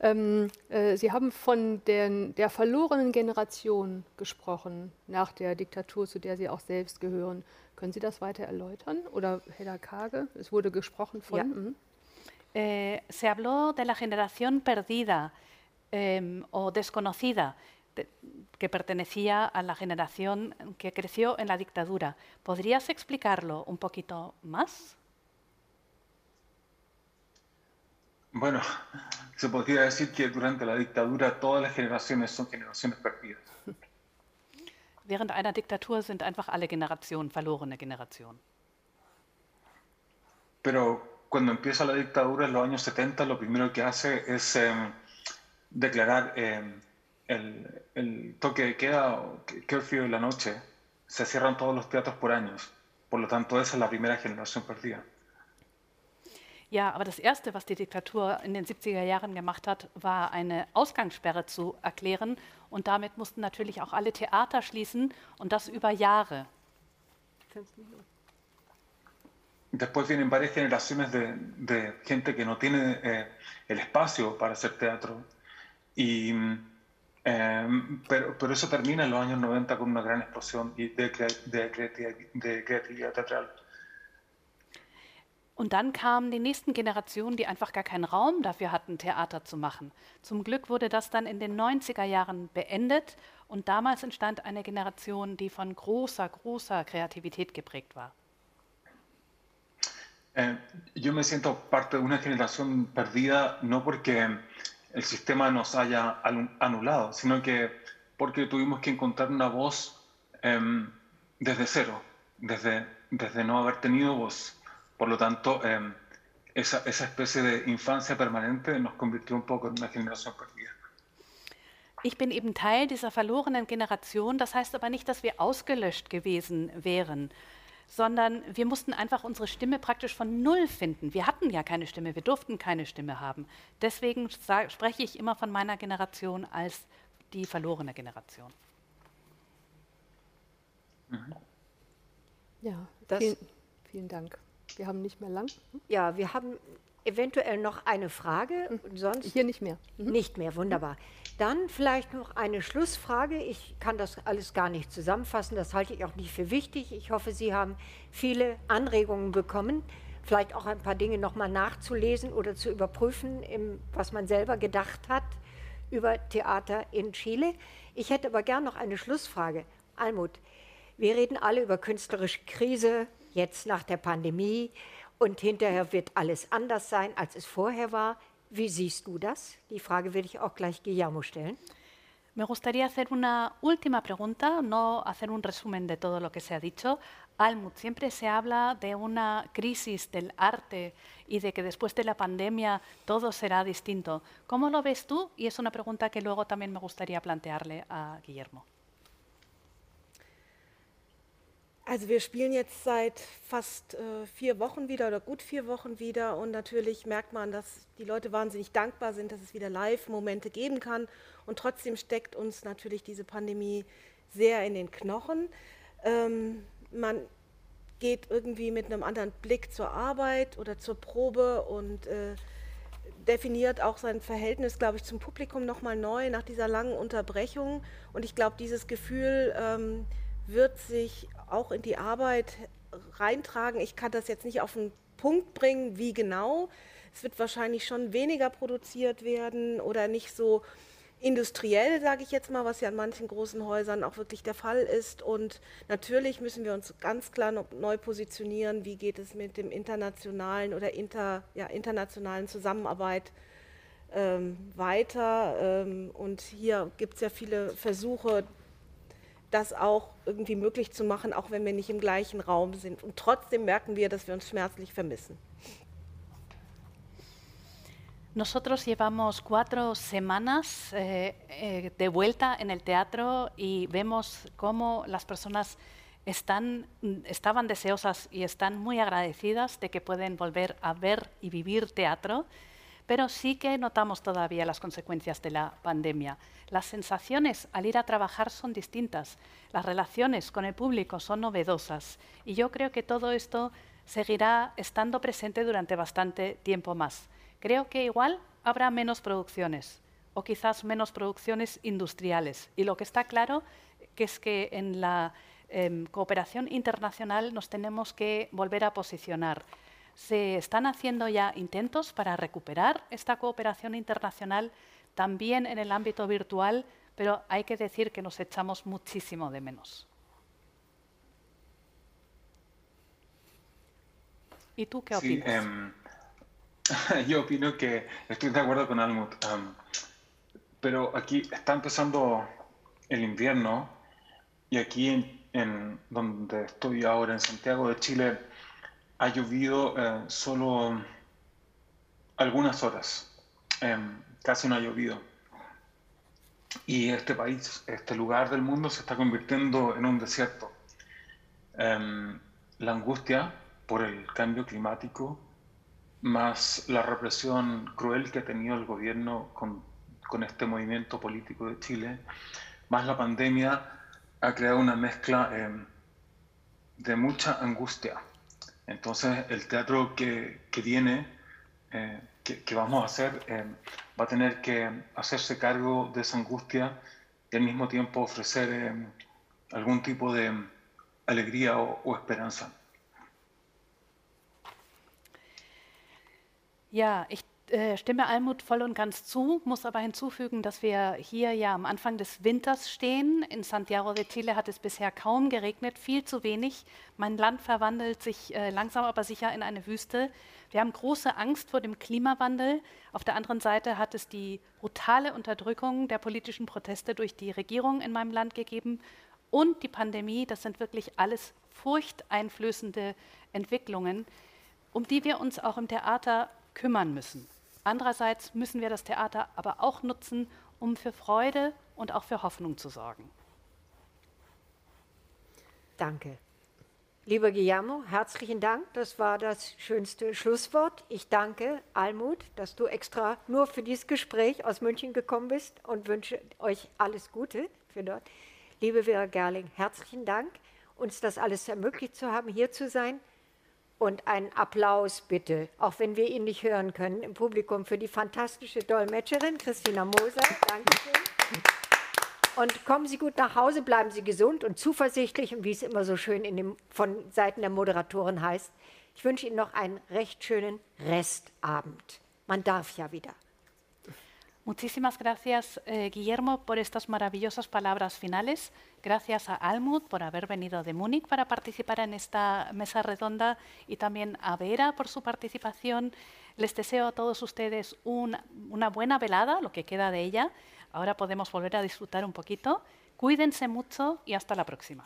Ähm, äh, Sie haben von den, der verlorenen Generation gesprochen nach der Diktatur, zu der Sie auch selbst gehören. Können Sie das weiter erläutern? Oder Hedda Kage? Es wurde gesprochen von. Ja. Mhm. Eh, se habló de la generación perdida eh, o desconocida de, que pertenecía a la generación que creció en la dictadura. ¿Podrías explicarlo un poquito más? Bueno, se podría decir que durante la dictadura todas las generaciones son generaciones perdidas. Während einer Diktatur sind einfach alle Generationen verlorene Generationen. Pero cuando empieza la dictadura en los años 70, lo primero que hace es eh, declarar eh, el, el, toque de queda curfew de la noche. Se cierran todos los teatros por años. Por lo tanto, esa es la primera generación perdida. Ja, aber das Erste, was die Diktatur in den 70er Jahren gemacht hat, war eine Ausgangssperre zu erklären. Und damit mussten natürlich auch alle Theater schließen und das über Jahre. Después vienen varias generaciones de, de gente que no tiene eh, el espacio para hacer teatro. Y, eh, pero, pero, eso termina en los años 90 con una gran explosión de, de, de creatividad teatral. Und dann kamen die nächsten Generationen, die einfach gar keinen Raum dafür hatten, Theater zu machen. Zum Glück wurde das dann in den 90er Jahren beendet und damals entstand eine Generation, die von großer, großer Kreativität geprägt war. Eh, yo me siento parte de una generación perdida no porque el sistema nos haya anulado, sino que porque tuvimos que encontrar una voz eh, desde cero, desde, desde no haber tenido voz. Por lo tanto, eh, esa, esa, especie de infancia permanente nos convirtió un poco en una generación perdida. Ich bin eben Teil dieser verlorenen Generation. Das heißt aber nicht, dass wir ausgelöscht gewesen wären, sondern wir mussten einfach unsere Stimme praktisch von Null finden. Wir hatten ja keine Stimme, wir durften keine Stimme haben. Deswegen spreche ich immer von meiner Generation als die verlorene Generation. Mhm. Ja, vielen, vielen Dank. Wir haben nicht mehr lang. Hm? Ja, wir haben eventuell noch eine Frage. Mhm. Sonst Hier nicht mehr. Mhm. Nicht mehr, wunderbar. Dann vielleicht noch eine Schlussfrage. Ich kann das alles gar nicht zusammenfassen, das halte ich auch nicht für wichtig. Ich hoffe, Sie haben viele Anregungen bekommen, vielleicht auch ein paar Dinge nochmal nachzulesen oder zu überprüfen, was man selber gedacht hat über Theater in Chile. Ich hätte aber gern noch eine Schlussfrage. Almut, wir reden alle über künstlerische Krise, jetzt nach der Pandemie und hinterher wird alles anders sein, als es vorher war. Wie siehst du das? Die Frage werde ich auch gleich Guillermo stellen. Me gustaría hacer una última pregunta, no hacer un resumen de todo lo que se ha dicho. Almut, siempre se habla de una crisis del arte y de que después de la pandemia todo será distinto. ¿Cómo lo ves tú? Y es una pregunta que luego también me gustaría plantearle a Guillermo. Also wir spielen jetzt seit fast äh, vier Wochen wieder oder gut vier Wochen wieder und natürlich merkt man, dass die Leute wahnsinnig dankbar sind, dass es wieder Live-Momente geben kann und trotzdem steckt uns natürlich diese Pandemie sehr in den Knochen. Ähm, man geht irgendwie mit einem anderen Blick zur Arbeit oder zur Probe und äh, definiert auch sein Verhältnis, glaube ich, zum Publikum nochmal neu nach dieser langen Unterbrechung und ich glaube, dieses Gefühl ähm, wird sich auch in die Arbeit reintragen. Ich kann das jetzt nicht auf den Punkt bringen, wie genau. Es wird wahrscheinlich schon weniger produziert werden oder nicht so industriell, sage ich jetzt mal, was ja an manchen großen Häusern auch wirklich der Fall ist. Und natürlich müssen wir uns ganz klar neu positionieren, wie geht es mit dem internationalen oder inter, ja, internationalen Zusammenarbeit ähm, weiter. Ähm, und hier gibt es ja viele Versuche, das auch irgendwie möglich zu machen, auch wenn wir nicht im gleichen Raum sind. Und trotzdem merken wir, dass wir uns schmerzlich vermissen. Nosotros llevamos cuatro semanas eh, eh, de vuelta en el teatro y vemos cómo las personas están, estaban deseosas y están muy agradecidas de que pueden volver a ver y vivir teatro pero sí que notamos todavía las consecuencias de la pandemia. Las sensaciones al ir a trabajar son distintas, las relaciones con el público son novedosas y yo creo que todo esto seguirá estando presente durante bastante tiempo más. Creo que igual habrá menos producciones o quizás menos producciones industriales y lo que está claro que es que en la em, cooperación internacional nos tenemos que volver a posicionar. Se están haciendo ya intentos para recuperar esta cooperación internacional también en el ámbito virtual, pero hay que decir que nos echamos muchísimo de menos. ¿Y tú qué opinas? Sí, em, yo opino que estoy de acuerdo con Almut, pero aquí está empezando el invierno y aquí en, donde estoy ahora, en Santiago de Chile, ha llovido eh, solo algunas horas, em, casi no ha llovido. Y este país, este lugar del mundo se está convirtiendo en un desierto. Em, la angustia por el cambio climático, más la represión cruel que ha tenido el gobierno con, con este movimiento político de Chile, más la pandemia, ha creado una mezcla em, de mucha angustia entonces, el teatro que, que viene, eh, que, que, vamos a hacer, eh, va a tener que hacerse cargo de esa angustia y al mismo tiempo ofrecer eh, algún tipo de alegría o, o esperanza. Ja, ich Äh, stimme Almut voll und ganz zu, muss aber hinzufügen, dass wir hier ja am Anfang des Winters stehen. In Santiago de Chile hat es bisher kaum geregnet, viel zu wenig. Mein Land verwandelt sich äh, langsam aber sicher in eine Wüste. Wir haben große Angst vor dem Klimawandel. Auf der anderen Seite hat es die brutale Unterdrückung der politischen Proteste durch die Regierung in meinem Land gegeben und die Pandemie. Das sind wirklich alles furchteinflößende Entwicklungen, um die wir uns auch im Theater kümmern müssen. Andererseits müssen wir das Theater aber auch nutzen, um für Freude und auch für Hoffnung zu sorgen. Danke. Lieber Guillermo, herzlichen Dank. Das war das schönste Schlusswort. Ich danke Almut, dass du extra nur für dieses Gespräch aus München gekommen bist und wünsche euch alles Gute für dort. Liebe Vera Gerling, herzlichen Dank, uns das alles ermöglicht zu haben, hier zu sein. Und einen Applaus bitte, auch wenn wir ihn nicht hören können, im Publikum für die fantastische Dolmetscherin Christina Moser. Dankeschön. Und kommen Sie gut nach Hause, bleiben Sie gesund und zuversichtlich und wie es immer so schön dem, von Seiten der Moderatoren heißt. Ich wünsche Ihnen noch einen recht schönen Restabend. Man darf ja wieder. Muchísimas gracias, eh, Guillermo, por estas maravillosas palabras finales. Gracias a Almut por haber venido de Múnich para participar en esta mesa redonda y también a Vera por su participación. Les deseo a todos ustedes una buena velada, lo que queda de ella. Ahora podemos volver a disfrutar un poquito. Cuídense mucho y hasta la próxima.